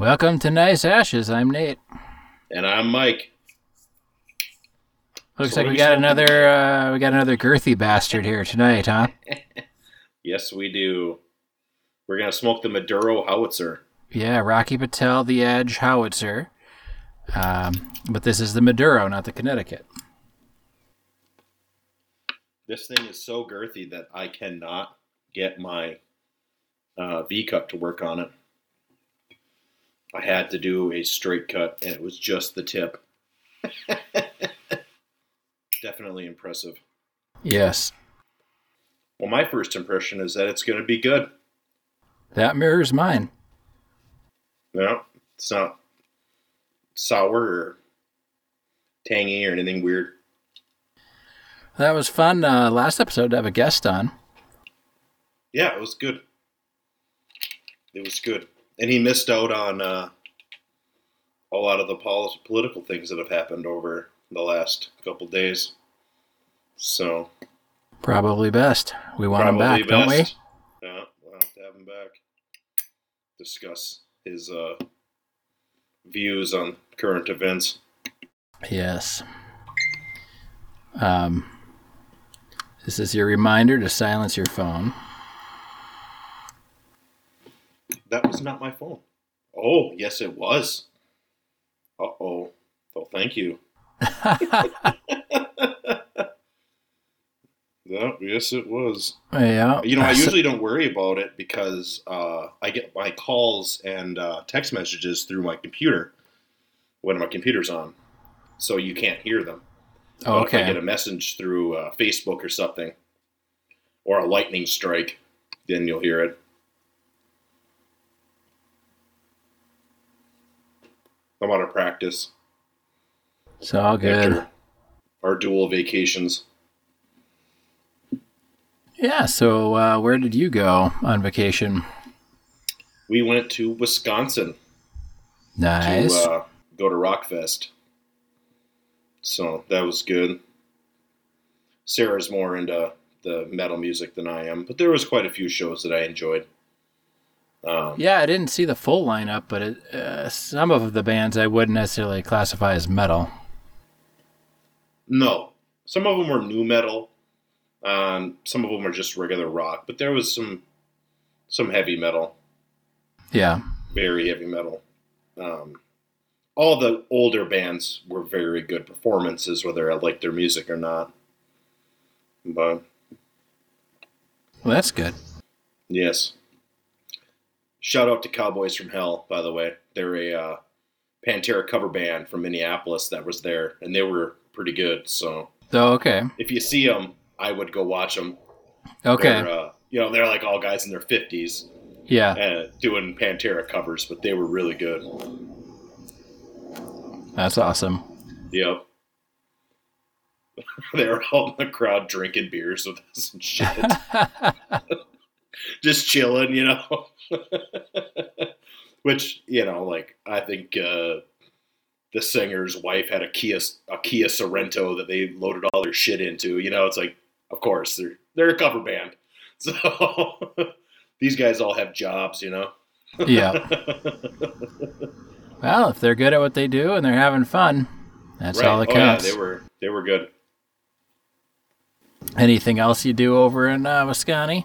Welcome to Nice Ashes. I'm Nate. And I'm Mike. Looks So like we got another uh, we got another girthy bastard here tonight, huh? Yes, we do. We're gonna smoke the Maduro howitzer. Yeah, Rocky Patel, the Edge Howitzer. Um, but this is the Maduro, not the Connecticut. This thing is so girthy that I cannot get my uh, V cut to work on it. I had to do a straight cut, and it was just the tip. Definitely impressive. Yes, Well, my first impression is that it's going to be good. that mirrors mine. No, it's not sour or tangy or anything weird. That was fun. Uh, last episode to have a guest on. Yeah, it was good. It was good, and he missed out on uh, a lot of the pol- political things that have happened over the last couple days. So Probably best. We want him back, don't we? Yeah, we'll have to have him back. Discuss his uh, views on current events. Yes. Um, this is your reminder to silence your phone. That was not my phone. Oh, yes, it was. Uh oh. Well, thank you. Yeah, yes, it was. yeah. You know, I usually don't worry about it because uh, I get my calls and uh, text messages through my computer when my computer's on, so you can't hear them. But if I get a message through uh, Facebook or something, or a lightning strike, then you'll hear it. I'm out of practice It's all good. our dual vacations. Yeah. So, uh, where did you go on vacation? We went to Wisconsin Nice. to uh, go to Rockfest. So that was good. Sarah's more into the metal music than I am, but there was quite a few shows that I enjoyed. Um, yeah, I didn't see the full lineup, but it, uh, some of the bands I wouldn't necessarily classify as metal. No, some of them were new metal. Um, some of them are just regular rock, but there was some some heavy metal, Yeah. very heavy metal. Um, all the older bands were very good performances, whether I liked their music or not. But Well, that's good. Yes. Shout out to Cowboys from Hell, by the way. They're a uh, Pantera cover band from Minneapolis that was there, and they were pretty good. So Oh, okay. if you see them, I would go watch them. Okay. Uh, you know, they're like all guys in their fifties Yeah. uh, doing Pantera covers, but they were really good. That's awesome. Yep. they were all in the crowd drinking beers with us and shit. just chilling, you know. Which you know, like I think uh, the singer's wife had a Kia a Kia Sorento that they loaded all their shit into. You know, it's like, of course they're they're a cover band, so these guys all have jobs, you know. yeah. Well, if they're good at what they do and they're having fun, that's all that Oh yeah, counts. they were they were good. Anything else you do over in uh, Wisconsin?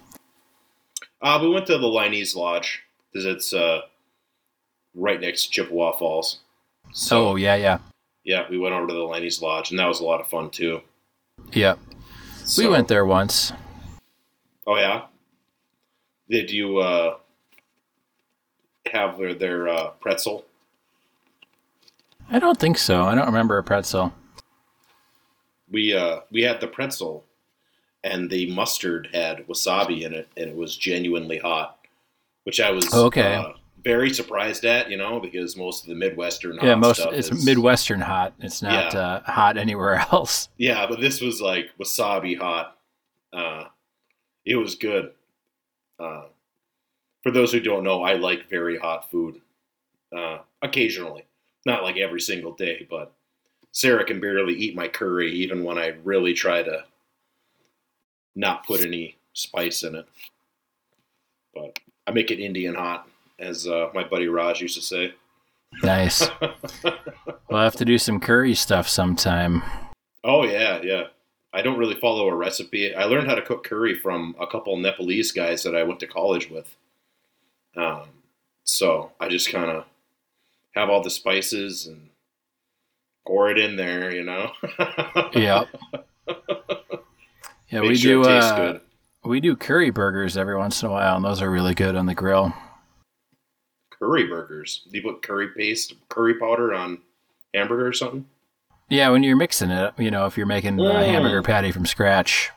Uh, we went to the Leinie's Lodge because it's uh, right next to Chippewa Falls. So oh, yeah, yeah. yeah, we went over to the Leinie's Lodge, and that was a lot of fun too. Yep. We went there once. Oh yeah. Did you uh, have their their uh, pretzel? I don't think so. I don't remember a pretzel. We uh, we had the pretzel, and the mustard had wasabi in it, and it was genuinely hot, which I was Okay. uh, very surprised at. You know, because most of the Midwestern yeah, most it's is- Midwestern hot. It's not Yeah. uh, hot anywhere else. Yeah, but this was like wasabi hot. Uh, it was good. Uh, for those who don't know, I like very hot food. Uh, occasionally, not like every single day, but Sarah can barely eat my curry, even when I really try to not put any spice in it. But I make it Indian hot, as uh, my buddy Raj used to say. Nice. we'll have to do some curry stuff sometime. Oh yeah, yeah. I don't really follow a recipe. I learned how to cook curry from a couple Nepalese guys that I went to college with. Um, so I just kind of have all the spices and pour it in there, you know. Yep. Yeah, Make we sure do. Uh, good. we do curry burgers every once in a while, and those are really good on the grill. Curry burgers. Do you put curry paste, curry powder on hamburger or something? Yeah, when you're mixing it, you know, if you're making a Mm. hamburger patty from scratch.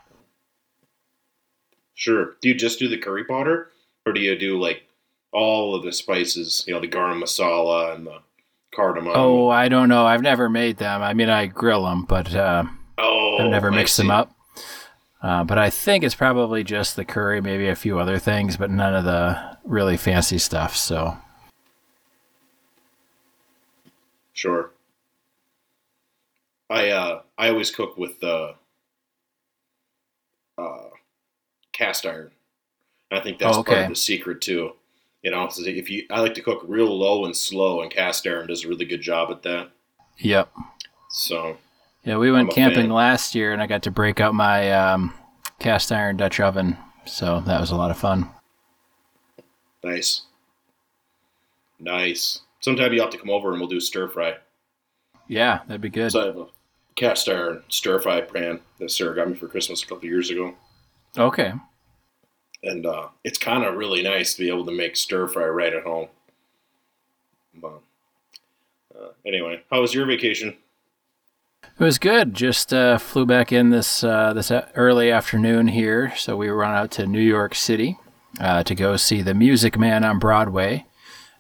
Sure. Do you just do the curry powder, or do you do like all of the spices? You know, the garam masala and the cardamom. Oh, I don't know. I've never made them. I mean, I grill them, but uh, Oh, I've never mixed them up. Uh, but I think it's probably just the curry, maybe a few other things, but none of the really fancy stuff. So, Sure. I uh I always cook with the uh, cast iron. I think that's Oh, part of the secret too. You know, if you I like to cook real low and slow, and cast iron does a really good job at that. yep. So Yeah, we went camping fan. last year, and I got to break out my um, cast iron Dutch oven. So that was a lot of fun. nice, nice. Sometime you have to come over and we'll do stir fry. Yeah, that'd be good. So I have a cast iron stir fry pan that Sarah got me for Christmas a couple years ago. Okay. and uh, it's kind of really nice to be able to make stir fry right at home. But uh, anyway, how was your vacation? It was good. Just uh, flew back in this uh, this early afternoon here, so we on out to New York City uh, to go see the Music Man on Broadway.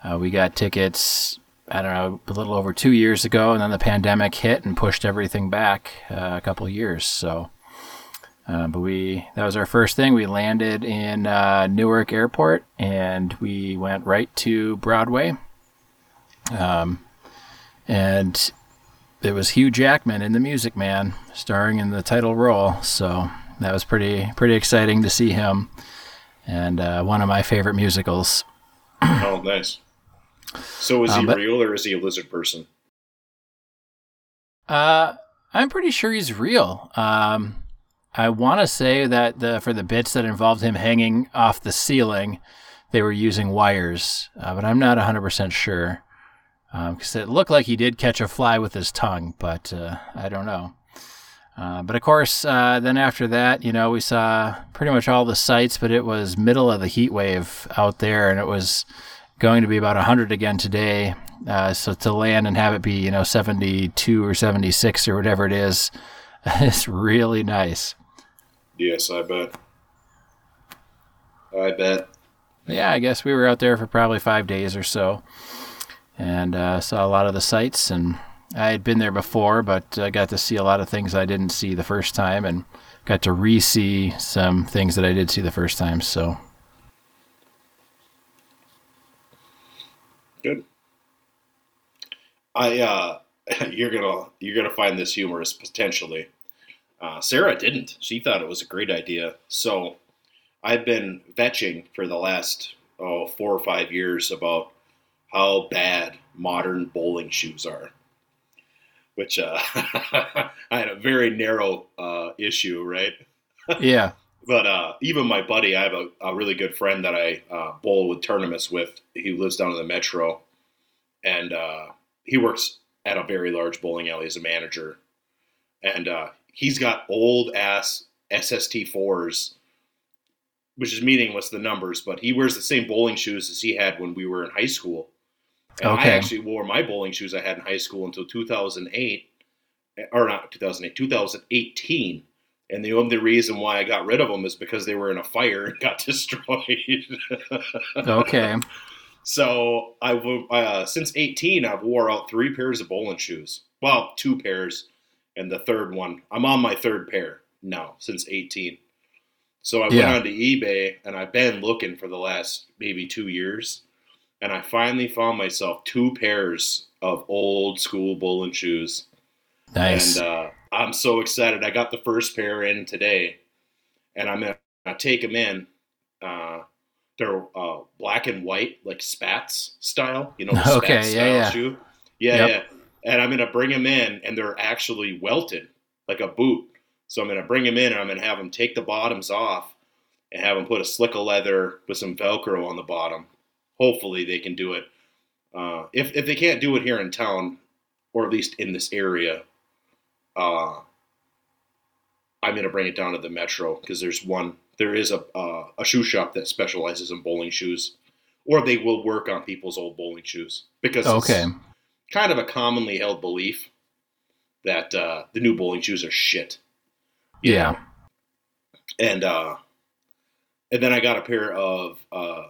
Uh, we got tickets, I don't know, a little over two years ago, and then the pandemic hit and pushed everything back uh, a couple years. So, uh, but we that was our first thing. We landed in uh, Newark Airport and we went right to Broadway. Um, and it was Hugh Jackman in The Music Man, starring in the title role. So that was pretty pretty exciting to see him, and uh, one of my favorite musicals. oh, nice. So is Uh, he but- real or is he a lizard person? Uh, I'm pretty sure he's real. Um, I want to say that the for the bits that involved him hanging off the ceiling, they were using wires, uh, but I'm not 100% sure because it looked like he did catch a fly with his tongue, but uh, I don't know. Uh, but of course, uh, then after that, you know, we saw pretty much all the sights, but it was middle of the heat wave out there, and it was going to be about 100 again today. Uh, so to land and have it be, you know, 72 or 76 or whatever it is, it's really nice. Yes, I bet. I bet. yeah, I guess we were out there for probably five days or so, and uh, saw a lot of the sights. And I had been there before, but I got to see a lot of things I didn't see the first time, and got to re-see some things that I did see the first time. So Good. I uh, you're gonna you're gonna find this humorous potentially. Uh, Sarah didn't. She thought it was a great idea. So I've been vetching for the last oh four or five years about how bad modern bowling shoes are. Which uh, I had a very narrow uh, issue, right? yeah, But uh, even my buddy, I have a, a really good friend that I uh, bowl with tournaments with. He lives down in the metro, and uh, he works at a very large bowling alley as a manager. And uh, he's got old ass SST fours, which is meaningless the numbers, but he wears the same bowling shoes as he had when we were in high school. And I actually wore my bowling shoes I had in high school until 2008, or not 2008, 2018. And the only reason why I got rid of them is because they were in a fire and got destroyed. okay, so I uh, since 18, I've wore out three pairs of bowling shoes. Well, two pairs, and the third one. I'm on my third pair now since 18. So I Yeah. went onto eBay and I've been looking for the last maybe two years, and I finally found myself two pairs of old school bowling shoes. nice. And uh, I'm so excited. I got the first pair in today, and I'm gonna take them in uh, they're uh, black and white, like spats style. You know, the Okay, spats yeah, style yeah. shoe. Yeah, Yep. yeah. And I'm gonna bring them in, and they're actually welted like a boot. So I'm gonna bring them in, and I'm gonna have them take the bottoms off, and have them put a slick of leather with some Velcro on the bottom. Hopefully, they can do it. Uh, if if they can't do it here in town, or at least in this area, uh, I'm gonna bring it down to the metro because there's one. There is a uh, a shoe shop that specializes in bowling shoes, or they will work on people's old bowling shoes because it's Okay. kind of a commonly held belief that uh, the new bowling shoes are shit. Yeah. know? and uh, and then I got a pair of uh,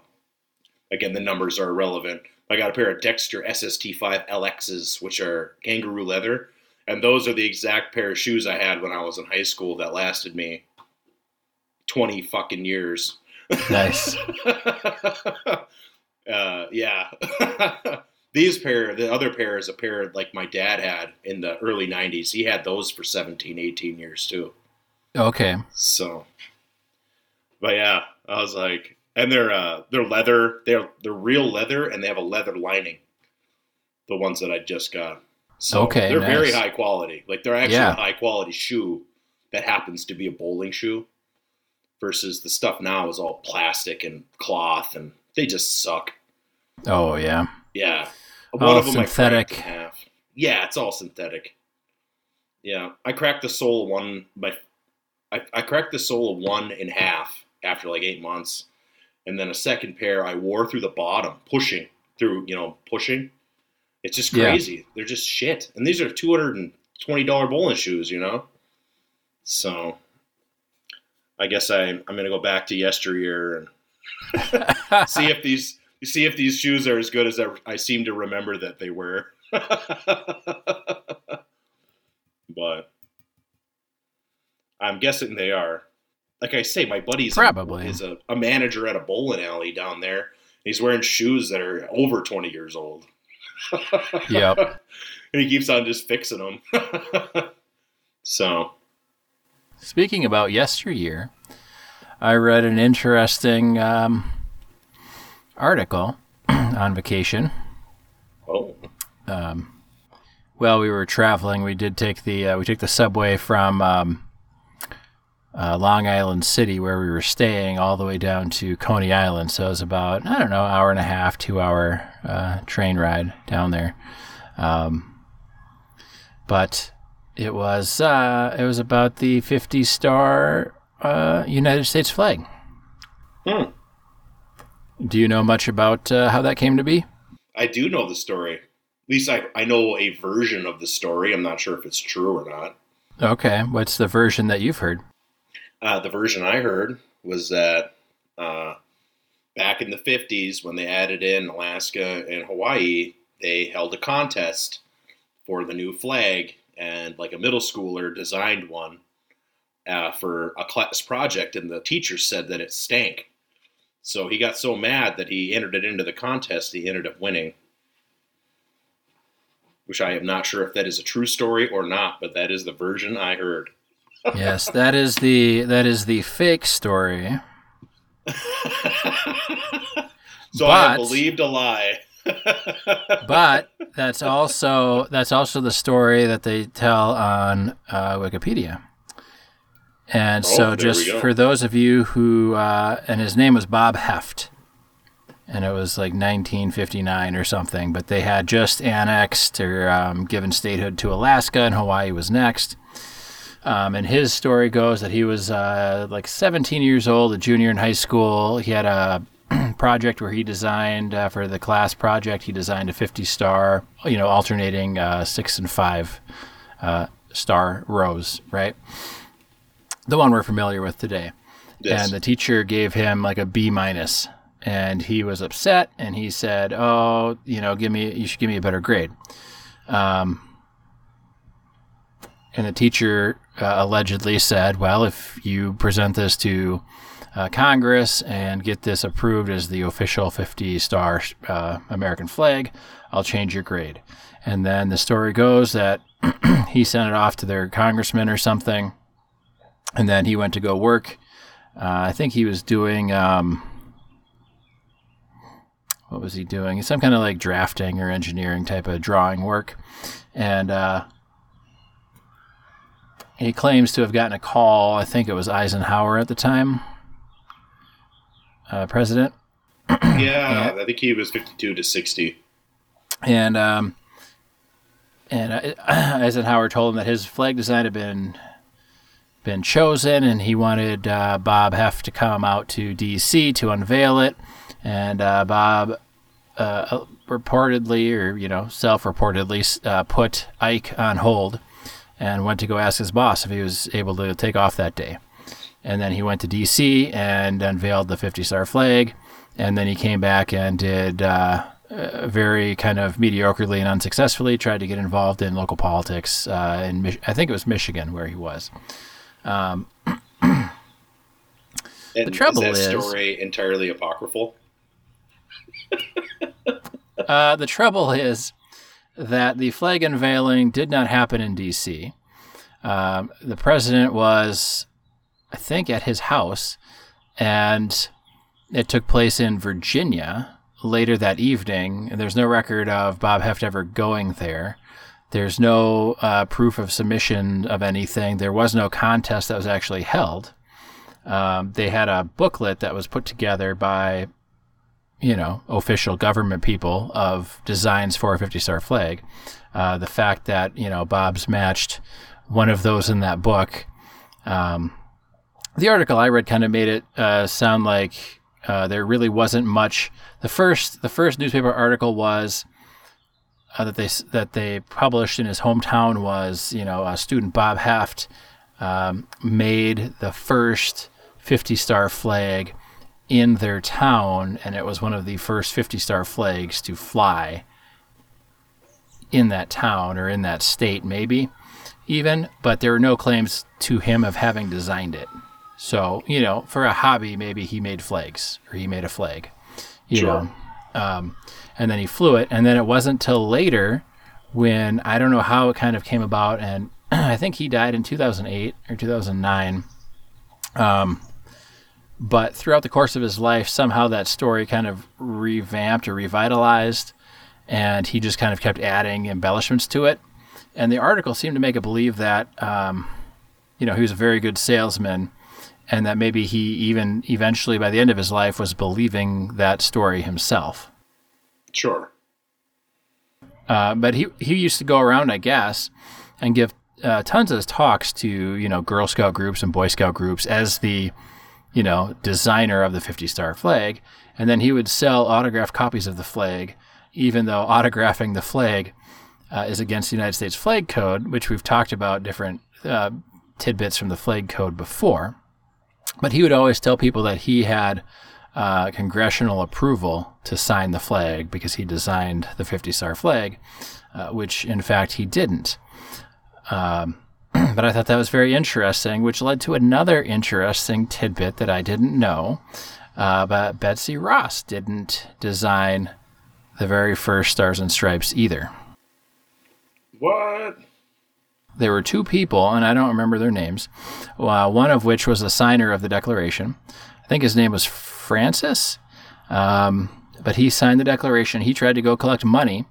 again the numbers are irrelevant. I got a pair of Dexter SST5 LXs, which are kangaroo leather, and those are the exact pair of shoes I had when I was in high school that lasted me twenty fucking years. Nice. uh, yeah. These pair, the other pair is a pair like my dad had in the early 90s. He had those for 17, 18 years too. Okay. So, but yeah, I was like, and they're uh, they're leather. They're they're real leather, and they have a leather lining. The ones that I just got. So Okay, they're very high quality. Like they're actually Yeah. a high quality shoe that happens to be a bowling shoe. Versus the stuff now is all plastic and cloth, and they just suck. Oh yeah. Yeah, All I cracked synthetic. in half. Yeah, it's all synthetic. Yeah, I cracked the sole of one. My, I, I cracked the sole of one in half after like eight months, and then a second pair I wore through the bottom, pushing through. You know, pushing. It's just Yeah. crazy. They're just shit, and these are two hundred and twenty dollar bowling shoes. You know, so I guess I I'm gonna go back to yesteryear and see if these see if these shoes are as good as I, I seem to remember that they were. but I'm guessing they are. Like I say, my buddy's Probably. is a, a manager at a bowling alley down there. He's wearing shoes that are over 20 years old. Yep. and he keeps on just fixing them. so, Speaking about yesteryear, I read an interesting um, article on vacation. oh, Um, well, we were traveling. We did take the uh, we took the subway from um, uh, Long Island City, where we were staying, all the way down to Coney Island. So it was about I don't know, hour and a half, two hour uh, train ride down there. Um, but it was uh, it was about the 50 star uh, United States flag. Hmm. Do you know much about uh, how that came to be? I do know the story. At least I, I know a version of the story. I'm not sure if it's true or not. Okay, what's the version that you've heard? Uh, the version I heard was that uh, back in the 50s, when they added in Alaska and Hawaii, they held a contest for the new flag, and like a middle schooler designed one uh, for a class project, and the teacher said that it stank. So he got so mad that he entered it into the contest. He ended up winning, which I am not sure if that is a true story or not, but that is the version I heard. Yes, that is the that is the fake story. so I have believed a lie. But that's also that's also the story that they tell on uh, Wikipedia. And Oh, so, just for those of you who, uh, and his name was Bob Heft, and it was like 1959 or something. But they had just annexed or um, given statehood to Alaska, and Hawaii was next. Um, and his story goes that he was uh, like 17 years old, a junior in high school. He had a project where he designed uh, for the class project. He designed a 50 star, you know, alternating uh, six and five uh, star rows, right? The one we're familiar with today. Yes. And the teacher gave him like a B minus, and he was upset. And he said, "Oh, you know, give me, you should give me a better grade." Um, and the teacher uh, allegedly said, "Well, if you present this to uh, Congress and get this approved as the official 50 star uh, American flag, I'll change your grade." And then the story goes that he sent it off to their congressman or something, and then he went to go work. Uh, I think he was doing. Um, what was he doing? Some kind of like drafting or engineering type of drawing work, and uh, he claims to have gotten a call. I think it was Eisenhower at the time, uh, president. yeah, I think he was fifty-two to sixty, and um, and uh, Eisenhower told him that his flag design had been been chosen, and he wanted uh, Bob Heft to come out to D.C. to unveil it. And uh, Bob uh, reportedly, or you know, self-reportedly, uh, put Ike on hold and went to go ask his boss if he was able to take off that day. And then he went to D.C. and unveiled the 50-star flag. And then he came back and did uh, uh, very kind of mediocrely and unsuccessfully tried to get involved in local politics uh, in Mich- I think it was Michigan where he was. Um, the trouble is that is, story entirely apocryphal. uh, the trouble is that the flag unveiling did not happen in D.C. Um, the president was, I think, at his house, and it took place in Virginia later that evening. There's no record of Bob Heft ever going there. There's no uh, proof of submission of anything. There was no contest that was actually held. Um, they had a booklet that was put together by, you know, official government people of designs for a 50 star flag. Uh, the fact that, you know, Bob's matched one of those in that book. Um, the article I read kind of made it uh, sound like uh, there really wasn't much. The first, the first newspaper article was uh, that they that they published in his hometown was you know a student Bob Heft um, made the first 50 star flag in their town, and it was one of the first 50 star flags to fly in that town or in that state, maybe even. But there were no claims to him of having designed it. So you know, for a hobby, maybe he made flags or he made a flag. You sure. know. Um, and then he flew it. And then it wasn't till later when I don't know how it kind of came about, and I think he died in 2008 or 2009. Um, but throughout the course of his life, somehow that story kind of revamped or revitalized, and he just kind of kept adding embellishments to it. And the article seemed to make it believe that, um, you know, he was a very good salesman, and that maybe he even eventually, by the end of his life, was believing that story himself. Sure. Uh, but he he used to go around, I guess, and give uh, tons of talks to you know Girl Scout groups and Boy Scout groups as the you know designer of the 50 star flag, and then he would sell autographed copies of the flag, even though autographing the flag uh, is against the United States Flag Code, which we've talked about different uh, tidbits from the flag code before. But he would always tell people that he had uh, congressional approval to sign the flag because he designed the 50 star flag, uh, which in fact he didn't. Um, but I thought that was very interesting, which led to another interesting tidbit that I didn't know. Uh, but Betsy Ross didn't design the very first Stars and Stripes either. What? There were two people, and I don't remember their names, uh, one of which was the signer of the Declaration. I think his name was Francis. Um, but he signed the declaration. He tried to go collect money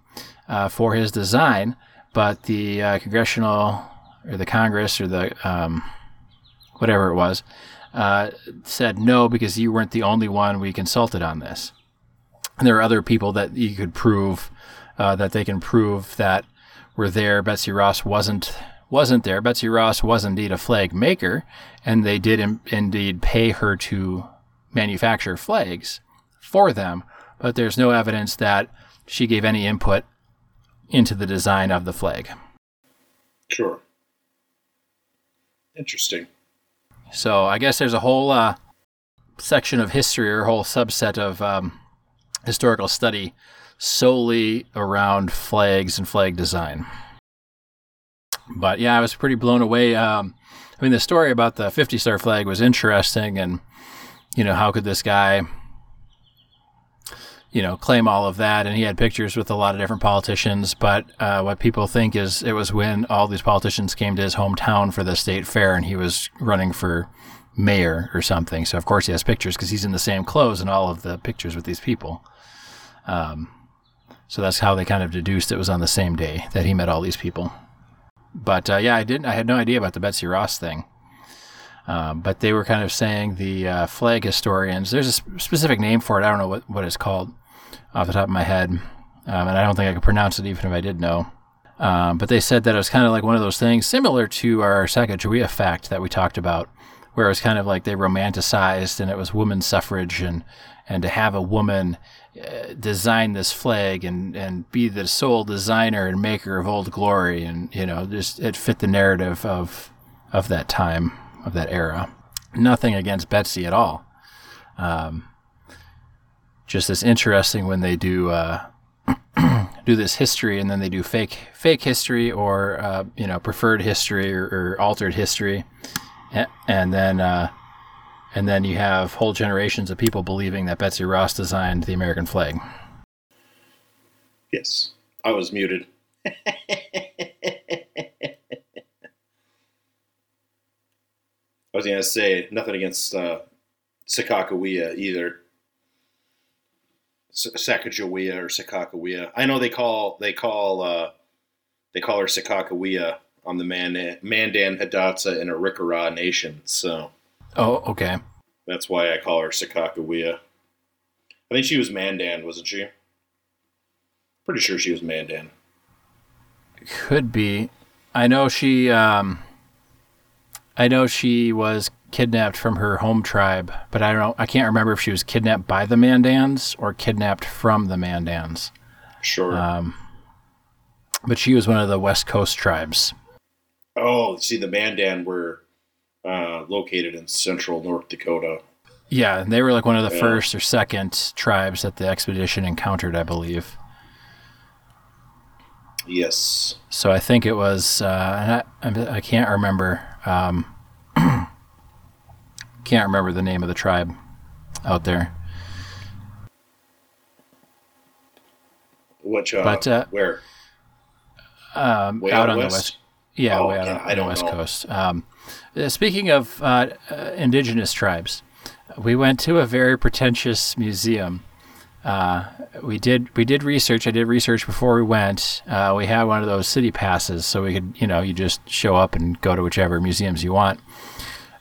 uh, for his design, but the uh, congressional or the Congress or the um, whatever it was uh, said no because you weren't the only one we consulted on this. And there are other people that you could prove uh, that they can prove that were there. Betsy Ross wasn't wasn't there. Betsy Ross was indeed a flag maker, and they did Im- indeed pay her to manufacture flags for them, but there's no evidence that she gave any input into the design of the flag. Sure. Interesting. So I guess there's a whole uh, section of history or a whole subset of um, historical study solely around flags and flag design. But yeah, I was pretty blown away. Um, I mean, the story about the 50 star flag was interesting, and you know, how could this guy, you know, claim all of that? And he had pictures with a lot of different politicians. But uh, what people think is it was when all these politicians came to his hometown for the state fair and he was running for mayor or something. So, of course, he has pictures because he's in the same clothes in all of the pictures with these people. Um, so that's how they kind of deduced it was on the same day that he met all these people. But uh, yeah, I didn't. I had no idea about the Betsy Ross thing. Um, but they were kind of saying the uh, flag historians. There's a sp- specific name for it. I don't know what, what it's called off the top of my head, um, and I don't think I could pronounce it even if I did know. Um, but they said that it was kind of like one of those things similar to our Sacagawea fact that we talked about, where it was kind of like they romanticized and it was women's suffrage and and to have a woman uh, design this flag and and be the sole designer and maker of Old Glory and you know just it fit the narrative of of that time of that era. Nothing against Betsy at all. Um, just as interesting when they do uh, do this history and then they do fake fake history or uh, you know preferred history or, or altered history, and, then uh, and then you have whole generations of people believing that Betsy Ross designed the American flag. Yes, I was muted. I was going to say nothing against uh, Sakakawea either. Sacagawea or Sakakawea. I know they call they call uh, they call her Sakakawea on the Mandan, Mandan Hidatsa and Arikara Nation. So Oh, okay. that's why I call her Sakakawea. I think she was Mandan, wasn't she? Pretty sure she was Mandan. Could be. I know she. Um, I know she was kidnapped from her home tribe, but I don't. I can't remember if she was kidnapped by the Mandans or kidnapped from the Mandans. Sure. Um, but she was one of the West Coast tribes. Oh, see, the Mandan were uh, located in central North Dakota. Yeah, and they were like one of the Yeah. first or second tribes that the expedition encountered, I believe. Yes. So I think it was, uh, I, I can't remember. Um, can't remember the name of the tribe out there. Which, uh, But, uh, where? Um, Way out out on west? the west. Yeah, Oh, way out yeah, on, the west know. coast. Um, uh, speaking of uh, uh, indigenous tribes, we went to a very pretentious museum. Uh, we did we did research. I did research before we went. Uh, we had one of those city passes, so we could you know you just show up and go to whichever museums you want.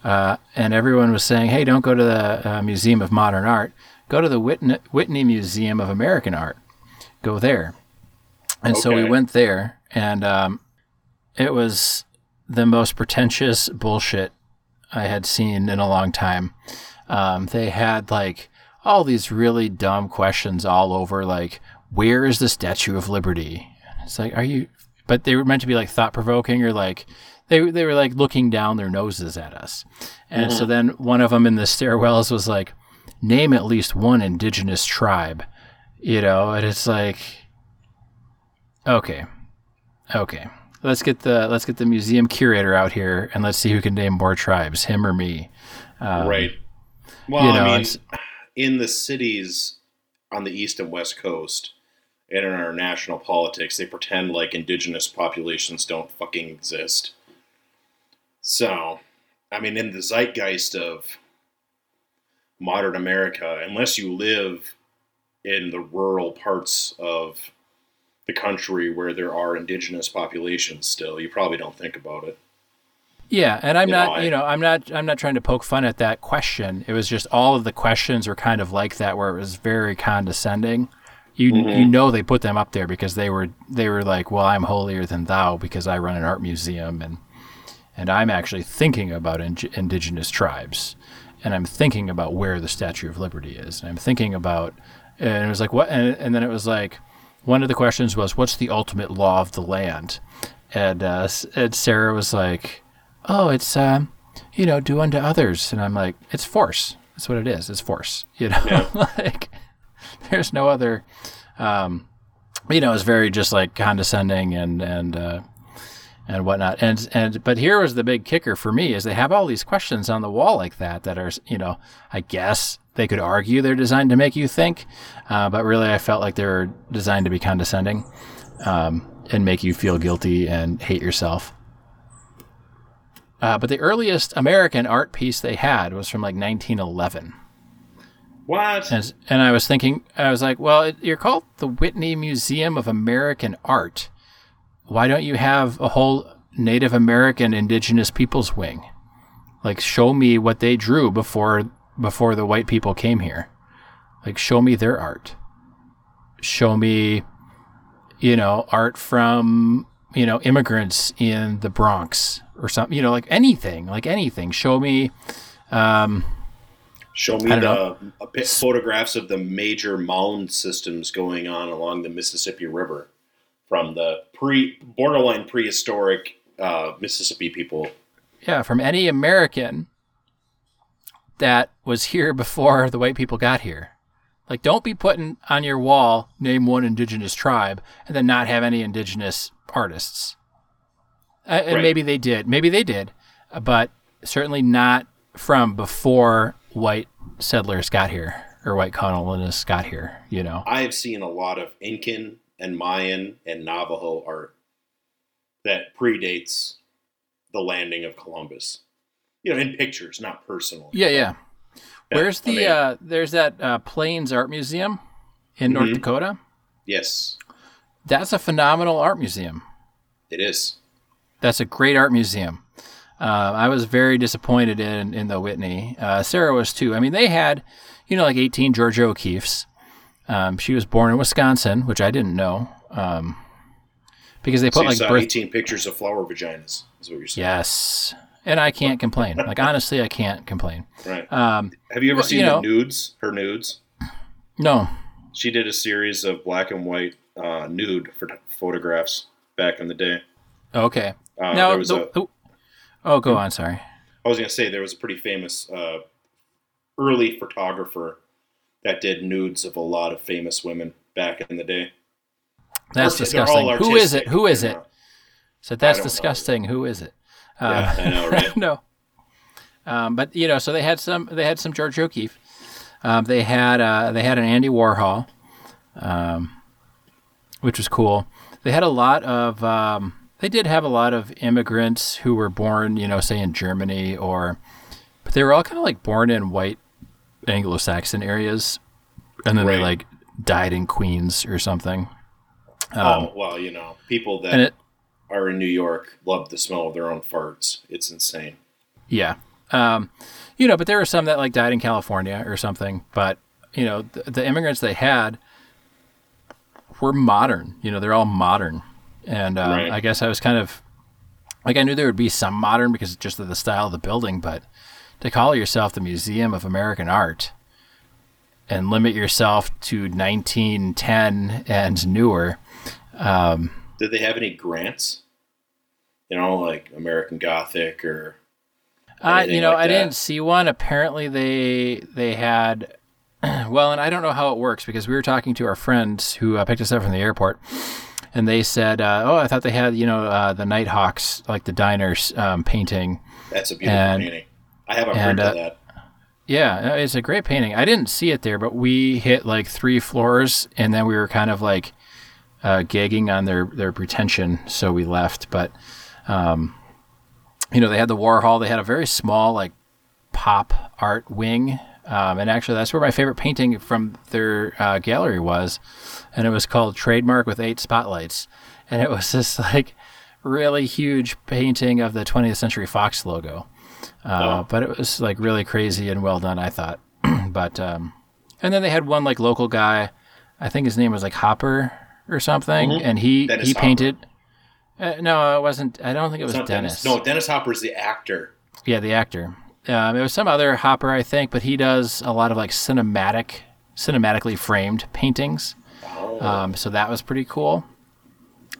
Uh, and everyone was saying, "Hey, don't go to the uh, Museum of Modern Art. Go to the Whitney, Whitney Museum of American Art. Go there." And so we went there, and um, it was the most pretentious bullshit I had seen in a long time. Um, they had like all these really dumb questions all over, like, where is the Statue of Liberty? It's like, are you? But they were meant to be like thought provoking or like they they were like looking down their noses at us. And so then one of them in the stairwells was like, name at least one indigenous tribe, you know, and it's like, okay, okay, let's get the let's get the museum curator out here and let's see who can name more tribes, him or me. Um, right. Well, you know, I mean, in the cities on the east and west coast, and in our national politics, they pretend like indigenous populations don't fucking exist. So, I mean, in the zeitgeist of modern America, unless you live in the rural parts of the country where there are indigenous populations still, you probably don't think about it. Yeah, and I'm You know, not, I- you know, I'm not, I'm not trying to poke fun at that question. It was just all of the questions were kind of like that, where it was very condescending. You, Mhm. you know, they put them up there because they were, they were like, well, I'm holier than thou because I run an art museum and, and I'm actually thinking about in- indigenous tribes, and I'm thinking about where the Statue of Liberty is, and I'm thinking about, and it was like what, and, and then it was like, one of the questions was, what's the ultimate law of the land? And, uh, and Sarah was like, oh, it's um, you know, do unto others, and I'm like, it's force. That's what it is. It's force. You know, Yeah. like there's no other. Um, you know, it's very just like condescending and and uh, and whatnot. And and but here was the big kicker for me is they have all these questions on the wall like that that are you know, I guess they could argue they're designed to make you think, uh, but really I felt like they were designed to be condescending um, and make you feel guilty and hate yourself. Uh, but the earliest American art piece they had was from like 1911. What? And, and I was thinking, I was like, well, it, you're called the Whitney Museum of American Art. Why don't you have a whole Native American Indigenous Peoples wing? Like, show me what they drew before before the white people came here. Like, show me their art. Show me, you know, art from you know immigrants in the Bronx or something. You know, like anything, like anything. Show me. Um, Show me the photographs of the major mound systems going on along the Mississippi River from the pre borderline prehistoric uh, Mississippi people. Yeah, from any American that was here before the white people got here. Like, don't be putting on your wall, name one indigenous tribe, and then not have any indigenous artists. Uh, and Right. maybe they did. Maybe they did. But certainly not from before white settlers got here or white colonists got here, you know? I have seen a lot of Incan and Mayan and Navajo art that predates the landing of Columbus. You know, in pictures, not personally. Yeah, yeah. Where's I the, mean- uh, there's that uh, Plains Art Museum in North Mhm. Dakota? Yes, That's a phenomenal art museum. it is. That's a great art museum. Uh, I was very disappointed in in the Whitney. Uh, Sarah was too. I mean, they had, you know, like 18 Georgia O'Keeffe's. Um, she was born in Wisconsin, which I didn't know, um, because they So put you like birth. 18 pictures of flower vaginas, is what you're saying. Yes, and I can't complain. Like honestly, I can't complain. Right. Um, Have you ever well, seen you the know- nudes? Her nudes? no, She did a series of black and white uh, nude phot- photographs back in the day. okay. Uh, now, the- a, the- oh, go on. Sorry. I was going to say there was a pretty famous uh, early photographer that did nudes of a lot of famous women back in the day. That's disgusting. Who is it? Who is it? So that's don't know. disgusting. Who is it? Yeah, I know, right? no. Um, but you know, so they had some. They had some George O'Keeffe. Um, they had uh, they had an Andy Warhol, um, which was cool. They had a lot of. Um, they did have a lot of immigrants who were born, you know, say in Germany or, but they were all kind of like born in white Anglo-Saxon areas, and then they like died in Queens or something. Um, oh, well, you know, people that it, are in New York love the smell of their own farts. It's insane. Yeah. Um, you know, but there were some that like died in California or something. But you know, the, the immigrants they had were modern. You know, they're all modern, and uh, Right. I guess I was kind of like I knew there would be some modern because just of the style of the building, but to call yourself the Museum of American Art and limit yourself to 1910 and newer. Um, Did they have any grants? You know, like American Gothic or anything you know, like I didn't see one. Apparently, they they had. Well, and I don't know how it works because we were talking to our friends who uh, picked us up from the airport, and they said, uh, "Oh, I thought they had, you know, uh, the Nighthawks, like the diners um, painting." That's a beautiful And- painting. I have a and, print uh, of that. Yeah, it's a great painting. I didn't see it there, but we hit like three floors, and then we were kind of like uh, gagging on their their pretension, so we left. But um, you know, they had the Warhol. They had a very small like pop art wing, um, and actually, that's where my favorite painting from their uh, gallery was, and it was called Trademark with Eight Spotlights, and it was this like really huge painting of the 20th Century Fox logo. Uh, Oh. But it was like really crazy and well done, I thought. but um, and then they had one like local guy, I think his name was like Hopper or something, Mhm. and he Dennis he Hopper. painted. Uh, no, it wasn't. I don't think it was not Dennis. No, Dennis Hopper's the actor. Yeah, the actor. Um, it was some other Hopper, I think, but he does a lot of like cinematic, cinematically framed paintings. Oh, Um, so that was pretty cool.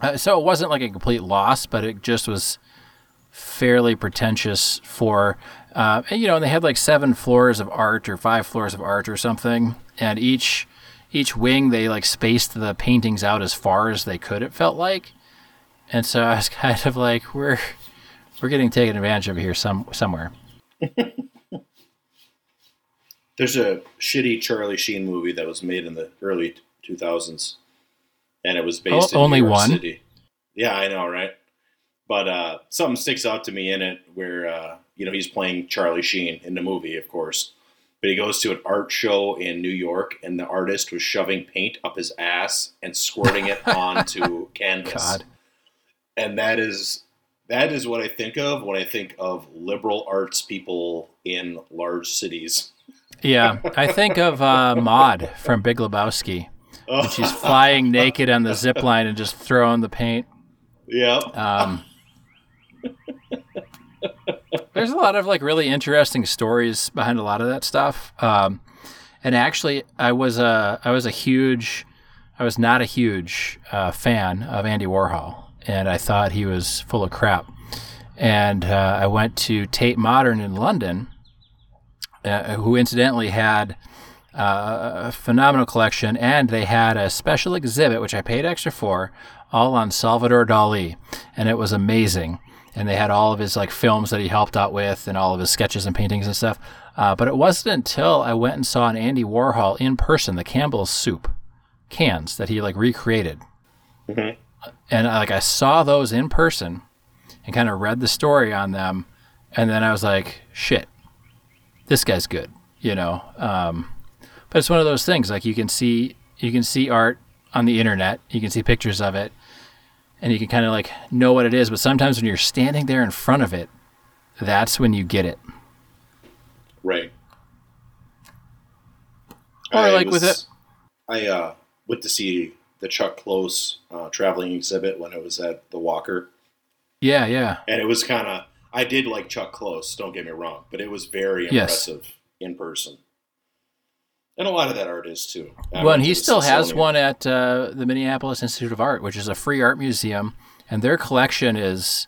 Uh, so it wasn't like a complete loss, but it just was fairly pretentious for, uh, and, you know, and they had like seven floors of art or five floors of art or something, and each each wing they like spaced the paintings out as far as they could. It felt like, and so I was kind of like, we're we're getting taken advantage of here some somewhere. There's a shitty Charlie Sheen movie that was made in the early 2000s, and it was based Oh, in only New York one? City. Yeah, I know, right? But uh, something sticks out to me in it where uh, you know he's playing Charlie Sheen in the movie, of course, but he goes to an art show in New York, and the artist was shoving paint up his ass and squirting it onto canvas. God. And that is that is what I think of when I think of liberal arts people in large cities. Yeah, I think of uh, Maude from Big Lebowski. When she's flying naked on the zip line and just throwing the paint. Yep. Um, there's a lot of like really interesting stories behind a lot of that stuff. Um, and actually, I was a I was a huge, I was not a huge uh, fan of Andy Warhol, and I thought he was full of crap. And uh, I went to Tate Modern in London, uh, who incidentally had uh, a phenomenal collection, and they had a special exhibit which I paid extra for, all on Salvador Dali, and it was amazing. And they had all of his like films that he helped out with, and all of his sketches and paintings and stuff. Uh, but it wasn't until I went and saw an Andy Warhol in person, the Campbell's soup cans that he like recreated, Mhm. and like I saw those in person, and kind of read the story on them, and then I was like, shit, this guy's good, you know. Um, but it's one of those things like you can see you can see art on the internet, you can see pictures of it, and you can kind of like know what it is. But sometimes when you're standing there in front of it, that's when you get it. Right. Or I like with was- I uh, went to see the Chuck Close uh, traveling exhibit when it was at the Walker, Yeah, yeah. and it was kind of. I did like Chuck Close. Don't get me wrong, but it was very Yes. impressive in person, and a lot of that art is too. I Well, and he still has one at uh, the Minneapolis Institute of Art, which is a free art museum, and their collection is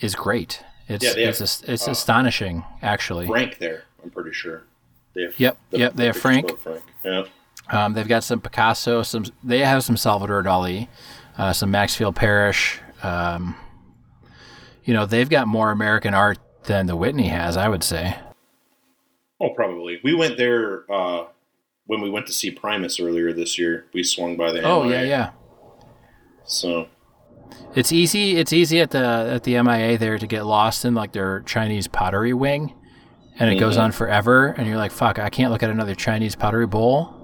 is great. It's Yeah, they it's it's uh, astonishing, actually. Frank there. I'm pretty sure. They have Yep, yep, they have Frank. Frank. Yeah. Um, they've got some Picasso, some they have some Salvador Dali, uh, some Maxfield Parrish. Um, you know, they've got more American art than the Whitney has, I would say. Oh, probably. We went there uh, when we went to see Primus earlier this year. We swung by the. Oh MIA. yeah, yeah. So It's easy. It's easy at the at the MIA there to get lost in like their Chinese pottery wing, and it goes Mhm. on forever. And you're like, "Fuck! I can't look at another Chinese pottery bowl.